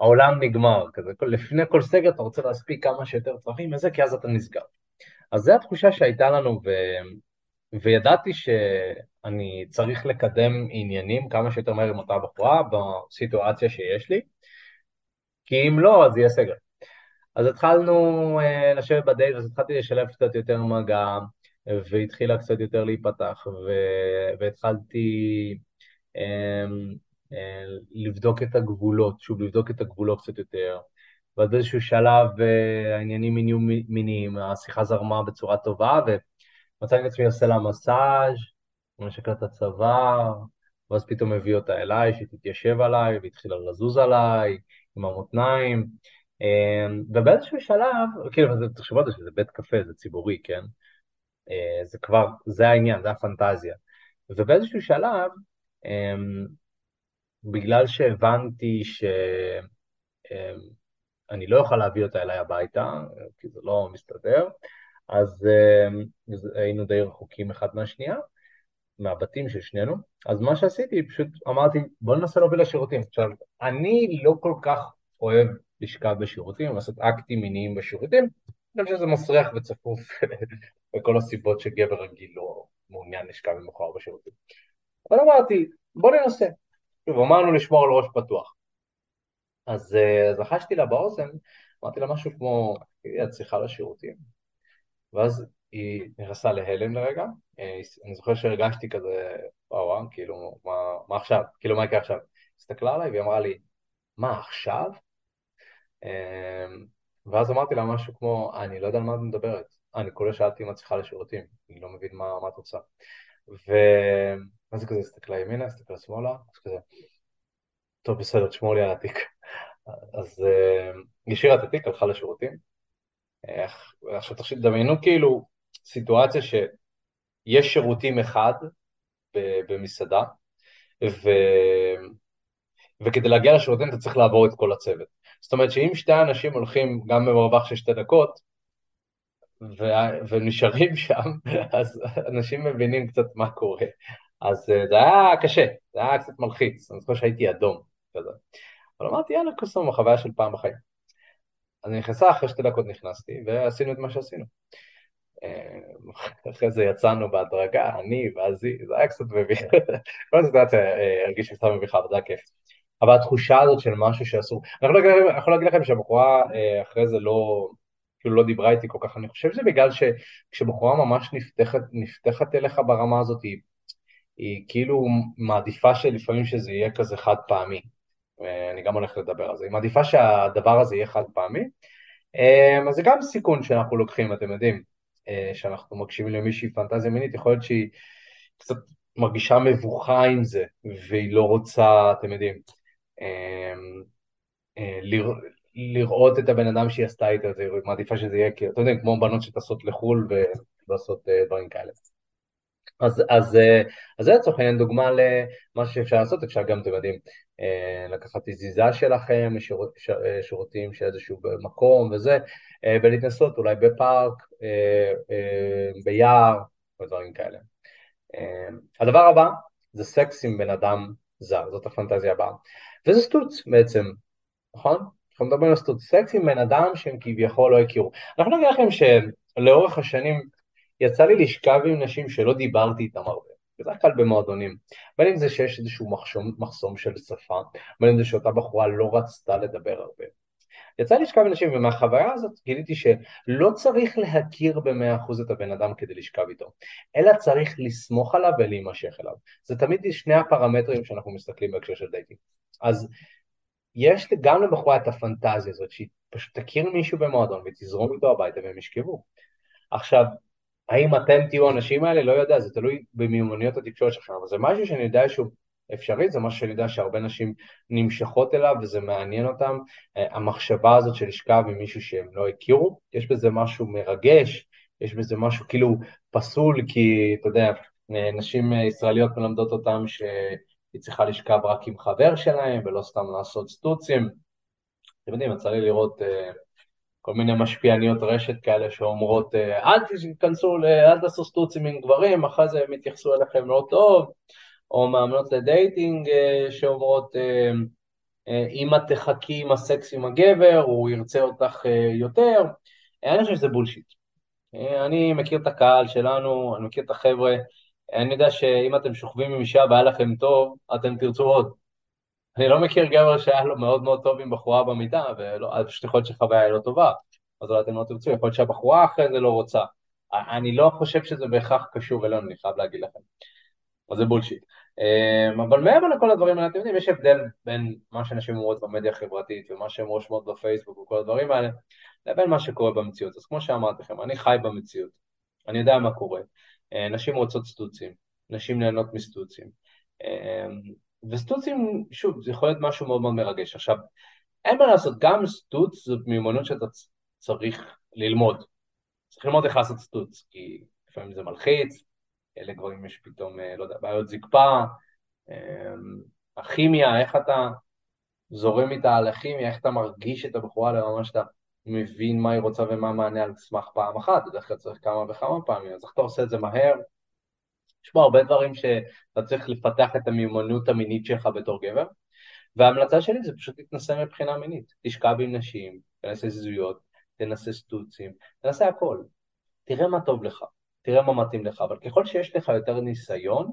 העולם נגמר, כזה, לפני כל סגר אתה רוצה להספיק כמה שיותר דברים וזה, כי אז אתה נסגר. אז זו התחושה שהייתה לנו, ו... וידעתי שאני צריך לקדם עניינים כמה שיותר מהר עם אותה בחורה בסיטואציה שיש לי, כי אם לא, אז יהיה סגר. אז התחלנו uh, לשבת בדייט, אז התחלתי לשלב קצת יותר מגע, והתחילה קצת יותר להיפתח, ו... והתחלתי um, uh, לבדוק את הגבולות, שוב, לבדוק את הגבולות קצת יותר. ואז באיזשהו שלב uh, העניינים נהיו מיניים, השיחה זרמה בצורה טובה, ומצאתי את עצמי עושה לה מסאז', מנשק את הצוואר, ואז פתאום הביא אותה אליי, שהיא תתיישב עליי, והתחילה לזוז עליי עם המותניים. אמ, ובאיזשהו שלב, כאילו, תחשבו על זה שזה בית קפה, זה ציבורי, כן? אה, זה כבר, זה העניין, זה הפנטזיה. ובאיזשהו שלב, אמ, בגלל שהבנתי שאני אמ, לא אוכל להביא אותה אליי הביתה, כי זה לא מסתדר, אז היינו די רחוקים אחד מהשנייה, מהבתים של שנינו, אז מה שעשיתי, פשוט אמרתי, בוא ננסה להוביל לשירותים. עכשיו, אני לא כל כך אוהב לשכב בשירותים, לעשות אקטים מיניים בשירותים, אני חושב שזה מסריח וצפוף <laughs> וכל הסיבות שגבר רגיל לא מעוניין לשכב ממוחר בשירותים. אבל אמרתי, בוא ננסה. שוב, אמרנו לשמור על ראש פתוח. אז uh, זחשתי לה באוזן, אמרתי לה משהו כמו, את צריכה לשירותים? ואז היא נכנסה להלם לרגע, אה, אני זוכר שהרגשתי כזה, וואו, וואו, כאילו, מה, מה עכשיו? כאילו, מה יקרה עכשיו? הסתכלה עליי והיא אמרה לי, מה עכשיו? ואז אמרתי לה משהו כמו, אני לא יודע על מה את מדברת. אני כולה שאלתי אם את צריכה לשירותים, אני לא מבין מה, מה את רוצה. ואז כזה הסתכלה ימינה, הסתכלה שמאלה, אז כזה, טוב בסדר, תשמור לי על התיק. אז אמ, היא השאירה את התיק, הלכה לשירותים. עכשיו תחשבי, דמיינו כאילו סיטואציה שיש שירותים אחד במסעדה, ו... וכדי להגיע לשירותים אתה צריך לעבור את כל הצוות. זאת אומרת שאם שתי אנשים הולכים גם במרווח של שתי דקות, ו- ונשארים שם, <laughs> אז אנשים מבינים קצת מה קורה. אז אה, זה היה קשה, זה היה קצת מלחיץ, אני זוכר שהייתי אדום כזה. אבל אמרתי, יאללה, קוסום, החוויה של פעם בחיים. אני נכנסה, אחרי שתי דקות נכנסתי, ועשינו את מה שעשינו. אה, אחרי זה יצאנו בהדרגה, אני ואז היא, זה היה קצת מביך. <laughs> כל הסיטואציה אה, הרגיש קצת מביכה, אבל זה היה כיף. אבל התחושה הזאת של משהו שאסור, אני יכול להגיד, יכול להגיד לכם שהבחורה אה, אחרי זה לא, כאילו לא דיברה איתי כל כך, אני חושב שזה בגלל שכשבחורה ממש נפתחת, נפתחת אליך ברמה הזאת, היא, היא כאילו מעדיפה שלפעמים שזה יהיה כזה חד פעמי, אה, אני גם הולך לדבר על זה, היא מעדיפה שהדבר הזה יהיה חד פעמי, אה, אז זה גם סיכון שאנחנו לוקחים, אתם יודעים, שאנחנו מקשיבים למישהי פנטזיה מינית, יכול להיות שהיא קצת מרגישה מבוכה עם זה, והיא לא רוצה, אתם יודעים, אה, לראות את הבן אדם שהיא עשתה איתו, היא מעדיפה שזה יהיה, אתה יודע, כמו בנות שטסות לחו"ל ולעשות אה, דברים כאלה. אז, אז, אה, אז זה לצורך העניין דוגמה למה שאפשר לעשות, אפשר גם, אתם יודעים, לקחת הזיזה שלכם, שירות, שירותים של איזשהו מקום וזה, ולהתנסות אולי בפארק, ביער ודברים כאלה. הדבר הבא זה סקס עם בן אדם זר, זאת הפנטזיה הבאה. וזה סטוץ בעצם, נכון? אנחנו מדברים על סטוץ, סקס עם בן אדם שהם כביכול לא הכירו. אנחנו נגיד לכם שלאורך השנים יצא לי לשכב עם נשים שלא דיברתי איתם הרבה, בדרך כלל במועדונים, בין אם זה שיש איזשהו מחסום, מחסום של שפה, בין אם זה שאותה בחורה לא רצתה לדבר הרבה. יצא לשכב עם נשים, ומהחוויה הזאת גיליתי שלא צריך להכיר במאה אחוז את הבן אדם כדי לשכב איתו, אלא צריך לסמוך עליו ולהימשך אליו. זה תמיד שני הפרמטרים שאנחנו מסתכלים בהקשר של dating. אז יש גם לבחורה את הפנטזיה הזאת, שהיא פשוט תכיר מישהו במועדון ותזרום איתו הביתה והם ישכבו. עכשיו, האם אתם תהיו האנשים האלה? לא יודע, זה תלוי במיומנויות התקשורת שלכם, אבל זה משהו שאני יודע שהוא אפשרי, זה משהו שאני יודע שהרבה נשים נמשכות אליו וזה מעניין אותם. אה, המחשבה הזאת של לשכב עם מישהו שהם לא הכירו, יש בזה משהו מרגש, יש בזה משהו כאילו פסול, כי אתה יודע, אה, נשים ישראליות מלמדות אותם ש... היא צריכה לשכב רק עם חבר שלהם ולא סתם לעשות סטוצים. אתם יודעים, יצא לי לראות כל מיני משפיעניות רשת כאלה שאומרות, אל תיכנסו, אל תעשו סטוצים עם גברים, אחרי זה הם יתייחסו אליכם לא טוב, או מאמנות לדייטינג uh, שאומרות, אם את תחכי עם הסקס עם הגבר, הוא ירצה אותך יותר. אני חושב שזה בולשיט. אני מכיר את הקהל שלנו, אני מכיר את החבר'ה, אני יודע שאם אתם שוכבים עם אישה והיה לכם טוב, אתם תרצו עוד. אני לא מכיר גבר שהיה לו מאוד מאוד טוב עם בחורה במיטה, ופשוט יכול להיות שחוויה היא לא טובה, אז אולי אתם לא תרצו, יכול להיות שהבחורה אחרי זה לא רוצה. אני לא חושב שזה בהכרח קשור אלינו, אני חייב להגיד לכם. אז זה בולשיט. אמ, אבל מעבר לכל הדברים האלה, אתם יודעים, יש הבדל בין מה שאנשים אומרות במדיה החברתית ומה שהן רושמות בפייסבוק וכל הדברים האלה, לבין מה שקורה במציאות. אז כמו שאמרתי לכם, אני חי במציאות, אני יודע מה קורה. אה, נשים רוצות סטוצים, נשים נהנות מסטוצים. אמ, וסטוצים, שוב, זה יכול להיות משהו מאוד מאוד מרגש. עכשיו, אין מה לעשות, גם סטוץ זאת מיומנות שאתה צריך ללמוד. צריך ללמוד איך לעשות סטוץ, כי לפעמים זה מלחיץ, לגברים יש פתאום, אה, לא יודע, בעיות זקפה, אמ, הכימיה, איך אתה זורם איתה על הכימיה, איך אתה מרגיש את הבחורה לרמה שאתה מבין מה היא רוצה ומה המענה על סמך פעם אחת, בדרך כלל צריך כמה וכמה פעמים, אז איך אתה עושה את זה מהר? יש פה הרבה דברים שאתה צריך לפתח את המיומנות המינית שלך בתור גבר, וההמלצה שלי זה פשוט להתנסה מבחינה מינית, תשכב עם נשים, תנסה זיזויות, תנסה סטוצים, תנסה הכל, תראה מה טוב לך, תראה מה מתאים לך, אבל ככל שיש לך יותר ניסיון,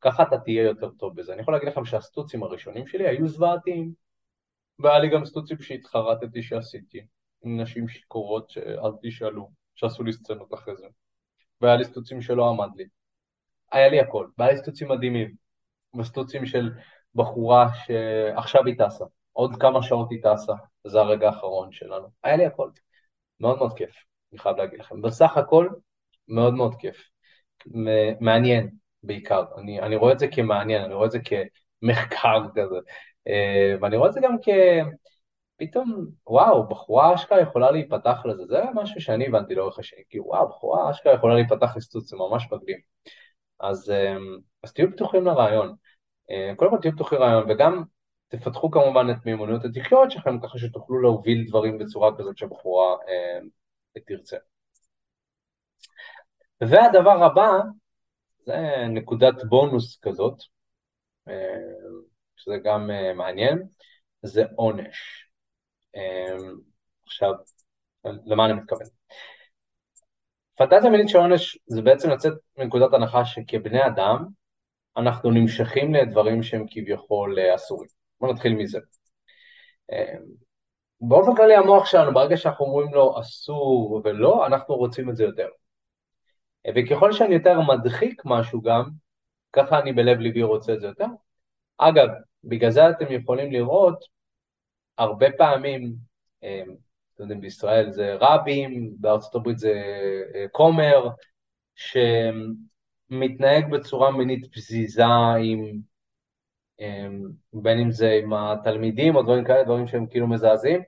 ככה אתה תהיה יותר טוב בזה. אני יכול להגיד לכם שהסטוצים הראשונים שלי היו זוועתיים, והיה לי גם סטוצים שהתחרטתי שעשיתי, עם נשים שיכורות שאל תשאלו, שעשו לי סצנות אחרי זה, והיה לי סטוצים שלא עמד לי. היה לי הכל, והיה לי סטוצים מדהימים, וסטוצים של בחורה שעכשיו היא טסה, עוד כמה שעות היא טסה, זה הרגע האחרון שלנו. היה לי הכל. מאוד מאוד כיף, אני חייב להגיד לכם. בסך הכל, מאוד מאוד כיף. מעניין בעיקר, אני, אני רואה את זה כמעניין, אני רואה את זה כמחקר כזה, אה, ואני רואה את זה גם כ... פתאום, וואו, בחורה אשכרה יכולה להיפתח לזה, זה משהו שאני הבנתי לאורך השני, כי וואו, בחורה אשכרה יכולה להיפתח לסטוץ, זה ממש מקדים. אז, אה, אז תהיו פתוחים לרעיון. אה, קודם כל תהיו פתוחים לרעיון, וגם תפתחו כמובן את מיומנויות התקשורת שלכם, ככה שתוכלו להוביל דברים בצורה כזאת שהבחורה אה, תרצה. והדבר הבא, זה נקודת בונוס כזאת, אה, שזה גם אה, מעניין, זה עונש. אה, עכשיו, למה אני מתכוון? פנטזיה מינית של עונש זה בעצם לצאת מנקודת הנחה שכבני אדם אנחנו נמשכים לדברים שהם כביכול אסורים. בואו נתחיל מזה. באופן כללי המוח שלנו, ברגע שאנחנו אומרים לו אסור ולא, אנחנו רוצים את זה יותר. וככל שאני יותר מדחיק משהו גם, ככה אני בלב ליבי רוצה את זה יותר. אגב, בגלל זה אתם יכולים לראות, הרבה פעמים, אה, אתם יודעים, בישראל זה רבים, בארצות הברית זה אה, כומר, שמתנהג בצורה מינית פזיזה עם, אה, בין אם זה עם התלמידים או דברים כאלה, דברים שהם כאילו מזעזעים,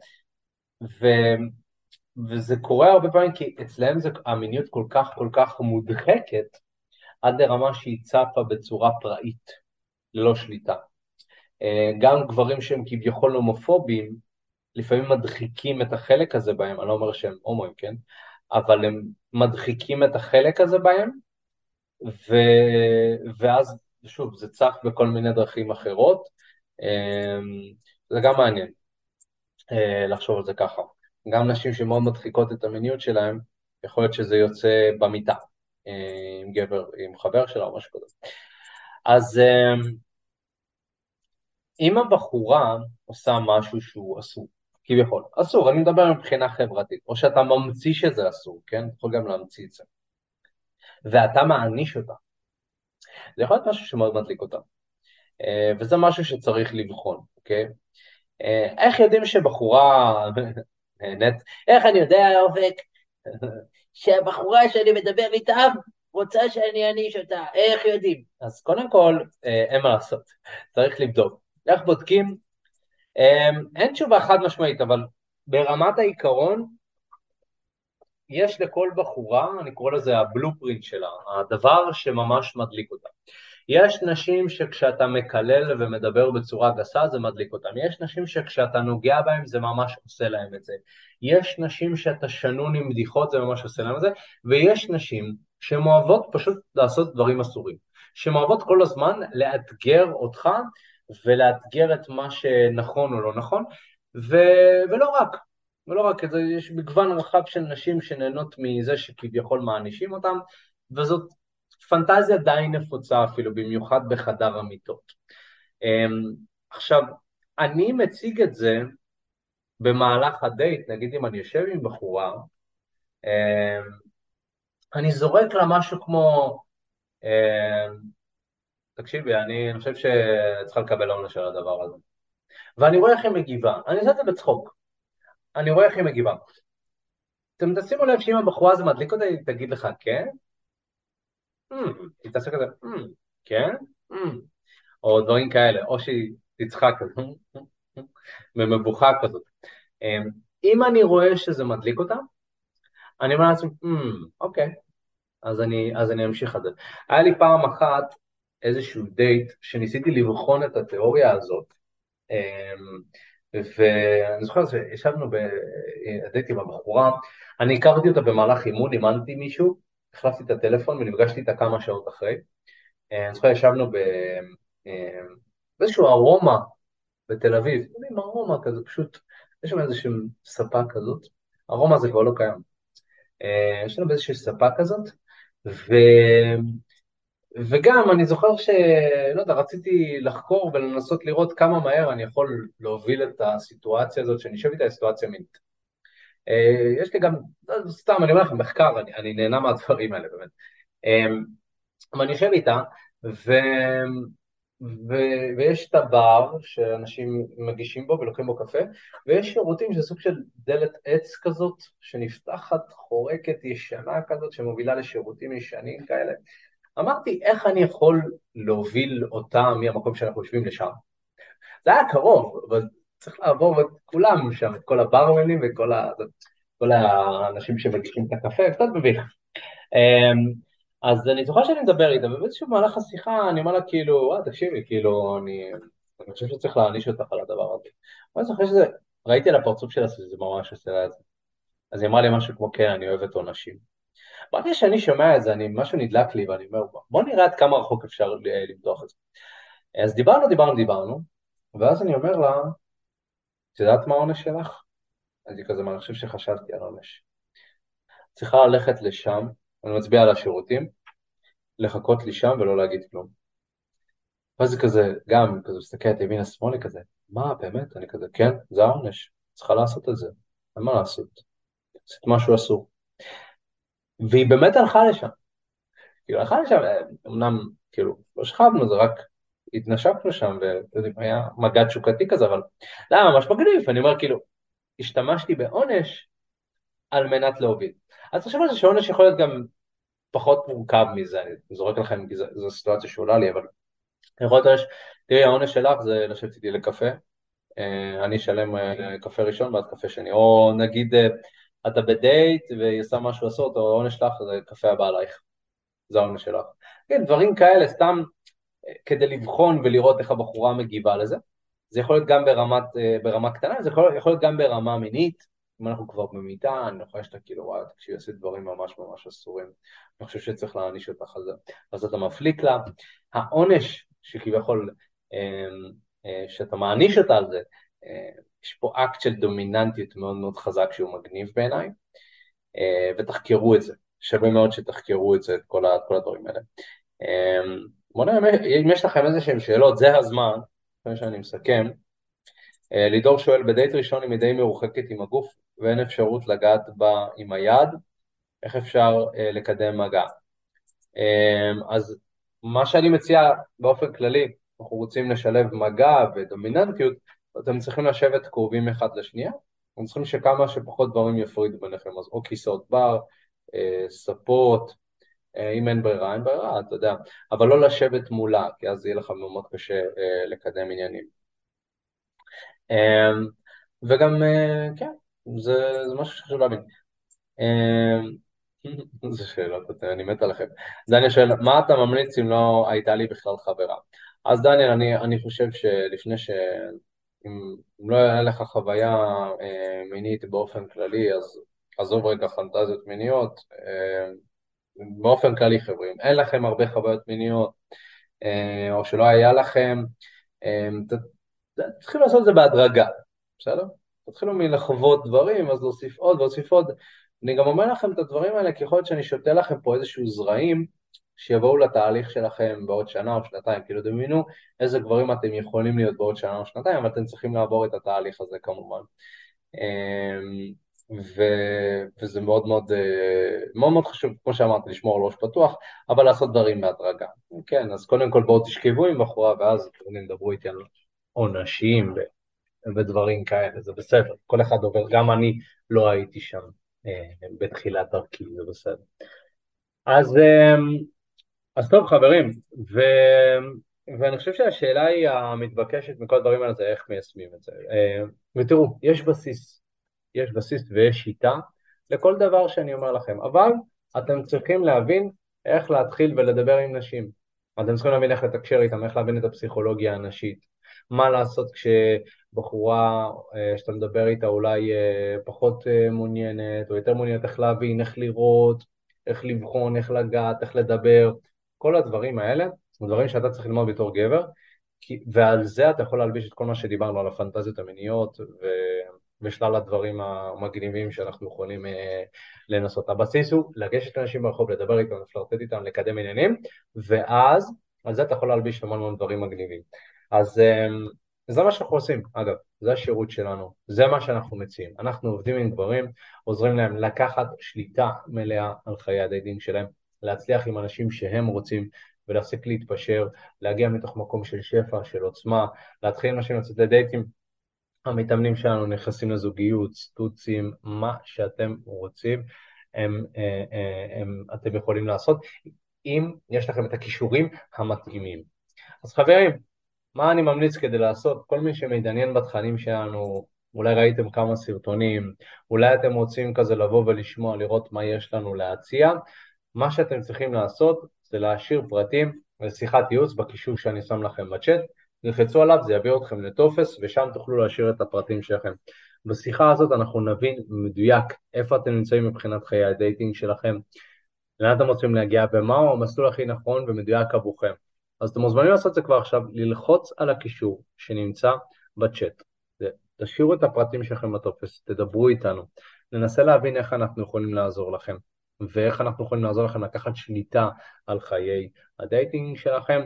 ו... וזה קורה הרבה פעמים כי אצלם זה, המיניות כל כך כל כך מודחקת עד לרמה שהיא צפה בצורה פראית, ללא שליטה. אה, גם גברים שהם כביכול הומופובים, לפעמים מדחיקים את החלק הזה בהם, אני לא אומר שהם הומואים, כן? אבל הם מדחיקים את החלק הזה בהם, ו... ואז, שוב, זה צף בכל מיני דרכים אחרות. אה, זה גם מעניין אה, לחשוב על זה ככה. גם נשים שמאוד מדחיקות את המיניות שלהן, יכול להיות שזה יוצא במיטה, אה, עם גבר, עם חבר שלה או משהו כזה. אז אה, אם הבחורה עושה משהו שהוא אסור, כביכול, אסור, אני מדבר מבחינה חברתית, או שאתה ממציא שזה אסור, כן? יכול גם להמציא את זה, ואתה מעניש אותה, זה יכול להיות משהו שמאוד מדליק אותה, אה, וזה משהו שצריך לבחון, אוקיי? איך יודעים שבחורה נהנית. איך אני יודע, אופק, שהבחורה שאני מדבר איתה רוצה שאני אעניש אותה, איך יודעים? אז קודם כל, אה, אין מה לעשות, צריך לבדוק. איך בודקים? אה, אין תשובה חד משמעית, אבל ברמת העיקרון, יש לכל בחורה, אני קורא לזה הבלופרינט שלה, הדבר שממש מדליק אותה. יש נשים שכשאתה מקלל ומדבר בצורה גסה זה מדליק אותן, יש נשים שכשאתה נוגע בהן זה ממש עושה להן את זה, יש נשים שאתה שנון עם בדיחות זה ממש עושה להן את זה, ויש נשים שהן אוהבות פשוט לעשות דברים אסורים, שהן אוהבות כל הזמן לאתגר אותך ולאתגר את מה שנכון או לא נכון, ו... ולא רק, ולא רק יש מגוון רחב של נשים שנהנות מזה שכביכול מענישים אותם, וזאת פנטזיה די נפוצה אפילו, במיוחד בחדר המיטות. אמ, עכשיו, אני מציג את זה במהלך הדייט, נגיד אם אני יושב עם בחורה, אמ, אני זורק לה משהו כמו, אמ, תקשיבי, אני חושב שאת צריכה לקבל עונש על הדבר הזה. ואני רואה איך היא מגיבה, אני עושה את זה בצחוק, אני רואה איך היא מגיבה. אתם תשימו לב שאם הבחורה הזה מדליק אותה, היא תגיד לך כן, תעשה כזה, hmm, כן, hmm, או דברים כאלה, או שהיא תצחק כזה, במבוכה כזאת. אמ, אם אני רואה שזה מדליק אותה, אני אומר לעצמי, אוקיי, אז אני, אז אני אמשיך את זה. היה לי פעם אחת איזשהו דייט שניסיתי לבחון את התיאוריה הזאת, אמ, ואני זוכר שישבנו בדייט עם הבחורה, אני הכרתי אותה במהלך אימון, אימנתי מישהו, החלפתי את הטלפון ונפגשתי איתה כמה שעות אחרי. אה, אני זוכר ישבנו אה, באיזשהו ארומה בתל אביב, יודעים, ארומה כזה, פשוט, יש שם איזושהי ספה כזאת, ארומה זה כבר לא קיים. אה, יש לנו באיזושהי ספה כזאת, ו... וגם אני זוכר ש... לא יודע, רציתי לחקור ולנסות לראות כמה מהר אני יכול להוביל את הסיטואציה הזאת, שאני יושב איתה סיטואציה מינית. יש לי גם, סתם, אני אומר לכם, מחקר, אני, אני נהנה מהדברים האלה, באמת. אבל אני יושב איתה, ו... ו... ויש את הבר שאנשים מגישים בו ולוקחים בו קפה, ויש שירותים שזה סוג של דלת עץ כזאת, שנפתחת, חורקת, ישנה כזאת, שמובילה לשירותים ישנים כאלה. אמרתי, איך אני יכול להוביל אותה מהמקום שאנחנו יושבים לשם? זה היה קרוב, אבל צריך לעבור את כולם שם, את כל הברמנים וכל ה... האנשים שמגישים את הקפה, קצת מביך. אמ, אז אני זוכר שאני מדבר איתה, ובאיזשהו מהלך השיחה אני אומר לה כאילו, אה, תקשיבי, כאילו, אני, אני חושב שצריך להעניש אותך על הדבר הזה. ואני זוכר שזה, ראיתי על הפרצוף שלה שזה ממש עושה לה את זה. אז היא אמרה לי משהו כמו, כן, אני אוהבת עונשים. ברגע שאני שומע את זה, אני, משהו נדלק לי, ואני אומר, בוא נראה עד כמה רחוק אפשר למתוח את זה. אז דיברנו, דיברנו, דיברנו, ואז אני אומר לה, את יודעת מה העונש שלך? אז היא כזה, אני חושב שחשבתי על עונש. צריכה ללכת לשם, אני מצביע על השירותים, לחכות לי שם ולא להגיד כלום. ואז זה כזה, גם כזה מסתכלת ימינה שמאלה כזה, מה באמת? אני כזה, כן, זה העונש, צריכה לעשות את זה, אין מה לעשות, עשית משהו אסור. והיא באמת הלכה לשם. כאילו הלכה לשם, אמנם כאילו לא שכבנו, זה רק התנשקנו שם, והיה מגע תשוקתי כזה, אבל זה היה ממש מגניב, אני אומר כאילו, השתמשתי בעונש על מנת להוביל. אז תחשבו על זה שעונש יכול להיות גם פחות מורכב מזה, אני זורק לכם כי זו סיטואציה שעולה לי, אבל יכול להיות עונש, תראי העונש שלך זה לשבת איתי לקפה, אה, אני אשלם אה, קפה ראשון ואז קפה שני, או נגיד אה, אתה בדייט והיא עושה משהו לעשות, או העונש שלך זה קפה הבא עלייך, זה העונש שלך. כן, דברים כאלה, סתם כדי לבחון ולראות איך הבחורה מגיבה לזה. זה יכול להיות גם ברמת, ברמה קטנה, זה יכול, יכול להיות גם ברמה מינית, אם אנחנו כבר במיטה, אני יכול שאתה כאילו, וואי, תקשיב, עשית דברים ממש ממש אסורים, אני חושב שצריך להעניש אותך על זה. אז אתה מפליק לה, העונש שכביכול, אמ, אה, שאתה מעניש אותה על זה, אה, יש פה אקט של דומיננטיות מאוד מאוד חזק שהוא מגניב בעיניי, אה, ותחקרו את זה, שווה מאוד שתחקרו את זה, את כל, כל הדברים האלה. בואו נראה אם יש לכם איזה שהן שאלות, זה הזמן, לפני שאני מסכם. לידור שואל, בדייט ראשון אם היא די מרוחקת עם הגוף ואין אפשרות לגעת בה עם היד, איך אפשר לקדם מגע? אמ, אז מה שאני מציע באופן כללי, אנחנו רוצים לשלב מגע ודומיננטיות, אתם צריכים לשבת קרובים אחד לשנייה, אתם צריכים שכמה שפחות דברים יפרידו ביניכם, אז או כיסאות בר, אה, ספות, אה, אם אין ברירה, אין ברירה, אתה יודע, אבל לא לשבת מולה, כי אז יהיה לך מאוד קשה אה, לקדם עניינים. אמ, וגם, כן, זה, זה משהו שחשוב להבין. אמ, <laughs> זה שאלות, אני מת עליכם. דניאל שואל, מה אתה ממליץ אם לא הייתה לי בכלל חברה? אז דניאל, אני, אני חושב שלפני ש... אם, אם לא היה לך חוויה אה, מינית באופן כללי, אז עזוב רגע פנטזיות מיניות, אה, באופן כללי חבר'ה, אם אין לכם הרבה חוויות מיניות, אה, או שלא היה לכם, אה, צריכים לעשות את זה בהדרגה, בסדר? תתחילו מלחוות דברים, אז להוסיף עוד להוסיף עוד. אני גם אומר לכם את הדברים האלה, ככל שאני שותה לכם פה איזשהו זרעים, שיבואו לתהליך שלכם בעוד שנה או שנתיים, כאילו דמיינו איזה גברים אתם יכולים להיות בעוד שנה או שנתיים, אבל אתם צריכים לעבור את התהליך הזה כמובן. ו... וזה מאוד מאוד, אה, מאוד מאוד חשוב, כמו שאמרתי, לשמור על ראש פתוח, אבל לעשות דברים בהדרגה. כן, אז קודם כל בואו תשכבו עם בחורה, ואז אתם דברו איתי על עונשים ודברים כאלה, זה בסדר. כל אחד עובר, גם אני לא הייתי שם אה, בתחילת דרכי, זה בסדר. אז, אה, אז טוב חברים, ו... ואני חושב שהשאלה היא המתבקשת מכל הדברים האלה זה איך מיישמים את זה. ותראו, יש בסיס, יש בסיס ויש שיטה לכל דבר שאני אומר לכם, אבל אתם צריכים להבין איך להתחיל ולדבר עם נשים. אתם צריכים להבין איך לתקשר איתם, איך להבין את הפסיכולוגיה הנשית. מה לעשות כשבחורה אה, שאתה מדבר איתה אולי אה, פחות אה, מעוניינת או יותר מעוניינת, איך להבין, איך לראות, איך לבחון, איך לגעת, איך לדבר, כל הדברים האלה, זה דברים שאתה צריך ללמוד בתור גבר, ועל זה אתה יכול להלביש את כל מה שדיברנו על הפנטזיות המיניות ו... ושלל הדברים המגניבים שאנחנו יכולים אה, לנסות. הבסיס הוא לגשת לאנשים ברחוב, לדבר איתם, לפלרטט איתם, לקדם עניינים, ואז על זה אתה יכול להלביש המון המון דברים מגניבים. אז אה, זה מה שאנחנו עושים, אגב, זה השירות שלנו, זה מה שאנחנו מציעים. אנחנו עובדים עם גברים, עוזרים להם לקחת שליטה מלאה על חיי הדייטינג שלהם, להצליח עם אנשים שהם רוצים, ולהפסיק להתפשר, להגיע מתוך מקום של שפע, של עוצמה, להתחיל עם אנשים לצאת לדייטים המתאמנים שלנו נכנסים לזוגיות, סטוצים, מה שאתם רוצים, הם, הם, אה, הם, אתם יכולים לעשות, אם יש לכם את הכישורים המתאימים. אז חברים, מה אני ממליץ כדי לעשות? כל מי שמתעניין בתכנים שלנו, אולי ראיתם כמה סרטונים, אולי אתם רוצים כזה לבוא ולשמוע, לראות מה יש לנו להציע, מה שאתם צריכים לעשות זה להשאיר פרטים לשיחת ייעוץ בקישור שאני שם לכם בצ'אט. תלחצו עליו, זה יביא אתכם לטופס, ושם תוכלו להשאיר את הפרטים שלכם. בשיחה הזאת אנחנו נבין מדויק איפה אתם נמצאים מבחינת חיי ה dating שלכם, לאן אתם רוצים להגיע ומהו המסלול הכי נכון ומדויק עבורכם. אז אתם מוזמנים לעשות את זה כבר עכשיו, ללחוץ על הקישור שנמצא בצ'אט. תשאירו את הפרטים שלכם בטופס, תדברו איתנו, ננסה להבין איך אנחנו יכולים לעזור לכם, ואיך אנחנו יכולים לעזור לכם לקחת שליטה על חיי ה dating שלכם,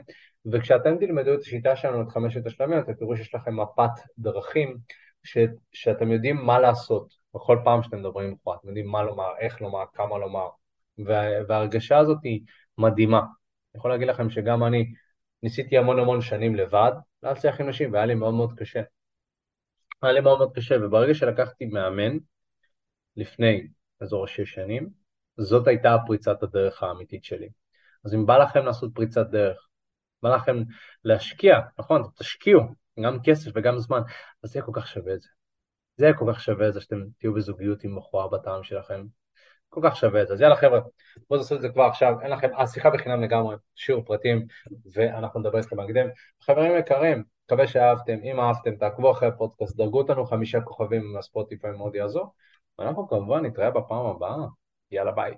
וכשאתם תלמדו את השיטה שלנו, את חמשת השלבים, אתם תראו שיש לכם מפת דרכים ש, שאתם יודעים מה לעשות בכל פעם שאתם מדברים בחורה, אתם יודעים מה לומר, איך לומר, כמה לומר, וה, וההרגשה הזאת היא מדהימה. אני יכול להגיד לכם שגם אני ניסיתי המון המון שנים לבד להצליח עם נשים, והיה לי מאוד מאוד קשה. היה לי מאוד מאוד קשה, וברגע שלקחתי מאמן, לפני אזור שש שנים, זאת הייתה פריצת הדרך האמיתית שלי. אז אם בא לכם לעשות פריצת דרך, בא לכם להשקיע, נכון, תשקיעו גם כסף וגם זמן, אז זה יהיה כל כך שווה את זה. זה יהיה כל כך שווה את זה שאתם תהיו בזוגיות עם בחורה בטעם שלכם. כל כך שווה את זה. אז יאללה חבר'ה, בואו נעשה את זה כבר עכשיו, אין לכם, השיחה בחינם לגמרי, שיעור פרטים, ואנחנו נדבר איתכם בהקדם. חברים יקרים, מקווה שאהבתם, אם אהבתם, תעקבו אחרי הפודקאסט, דרגו אותנו חמישה כוכבים מהספוטיפיי מאוד יעזור, ואנחנו כמובן נתראה בפעם הבאה. יאללה ביי.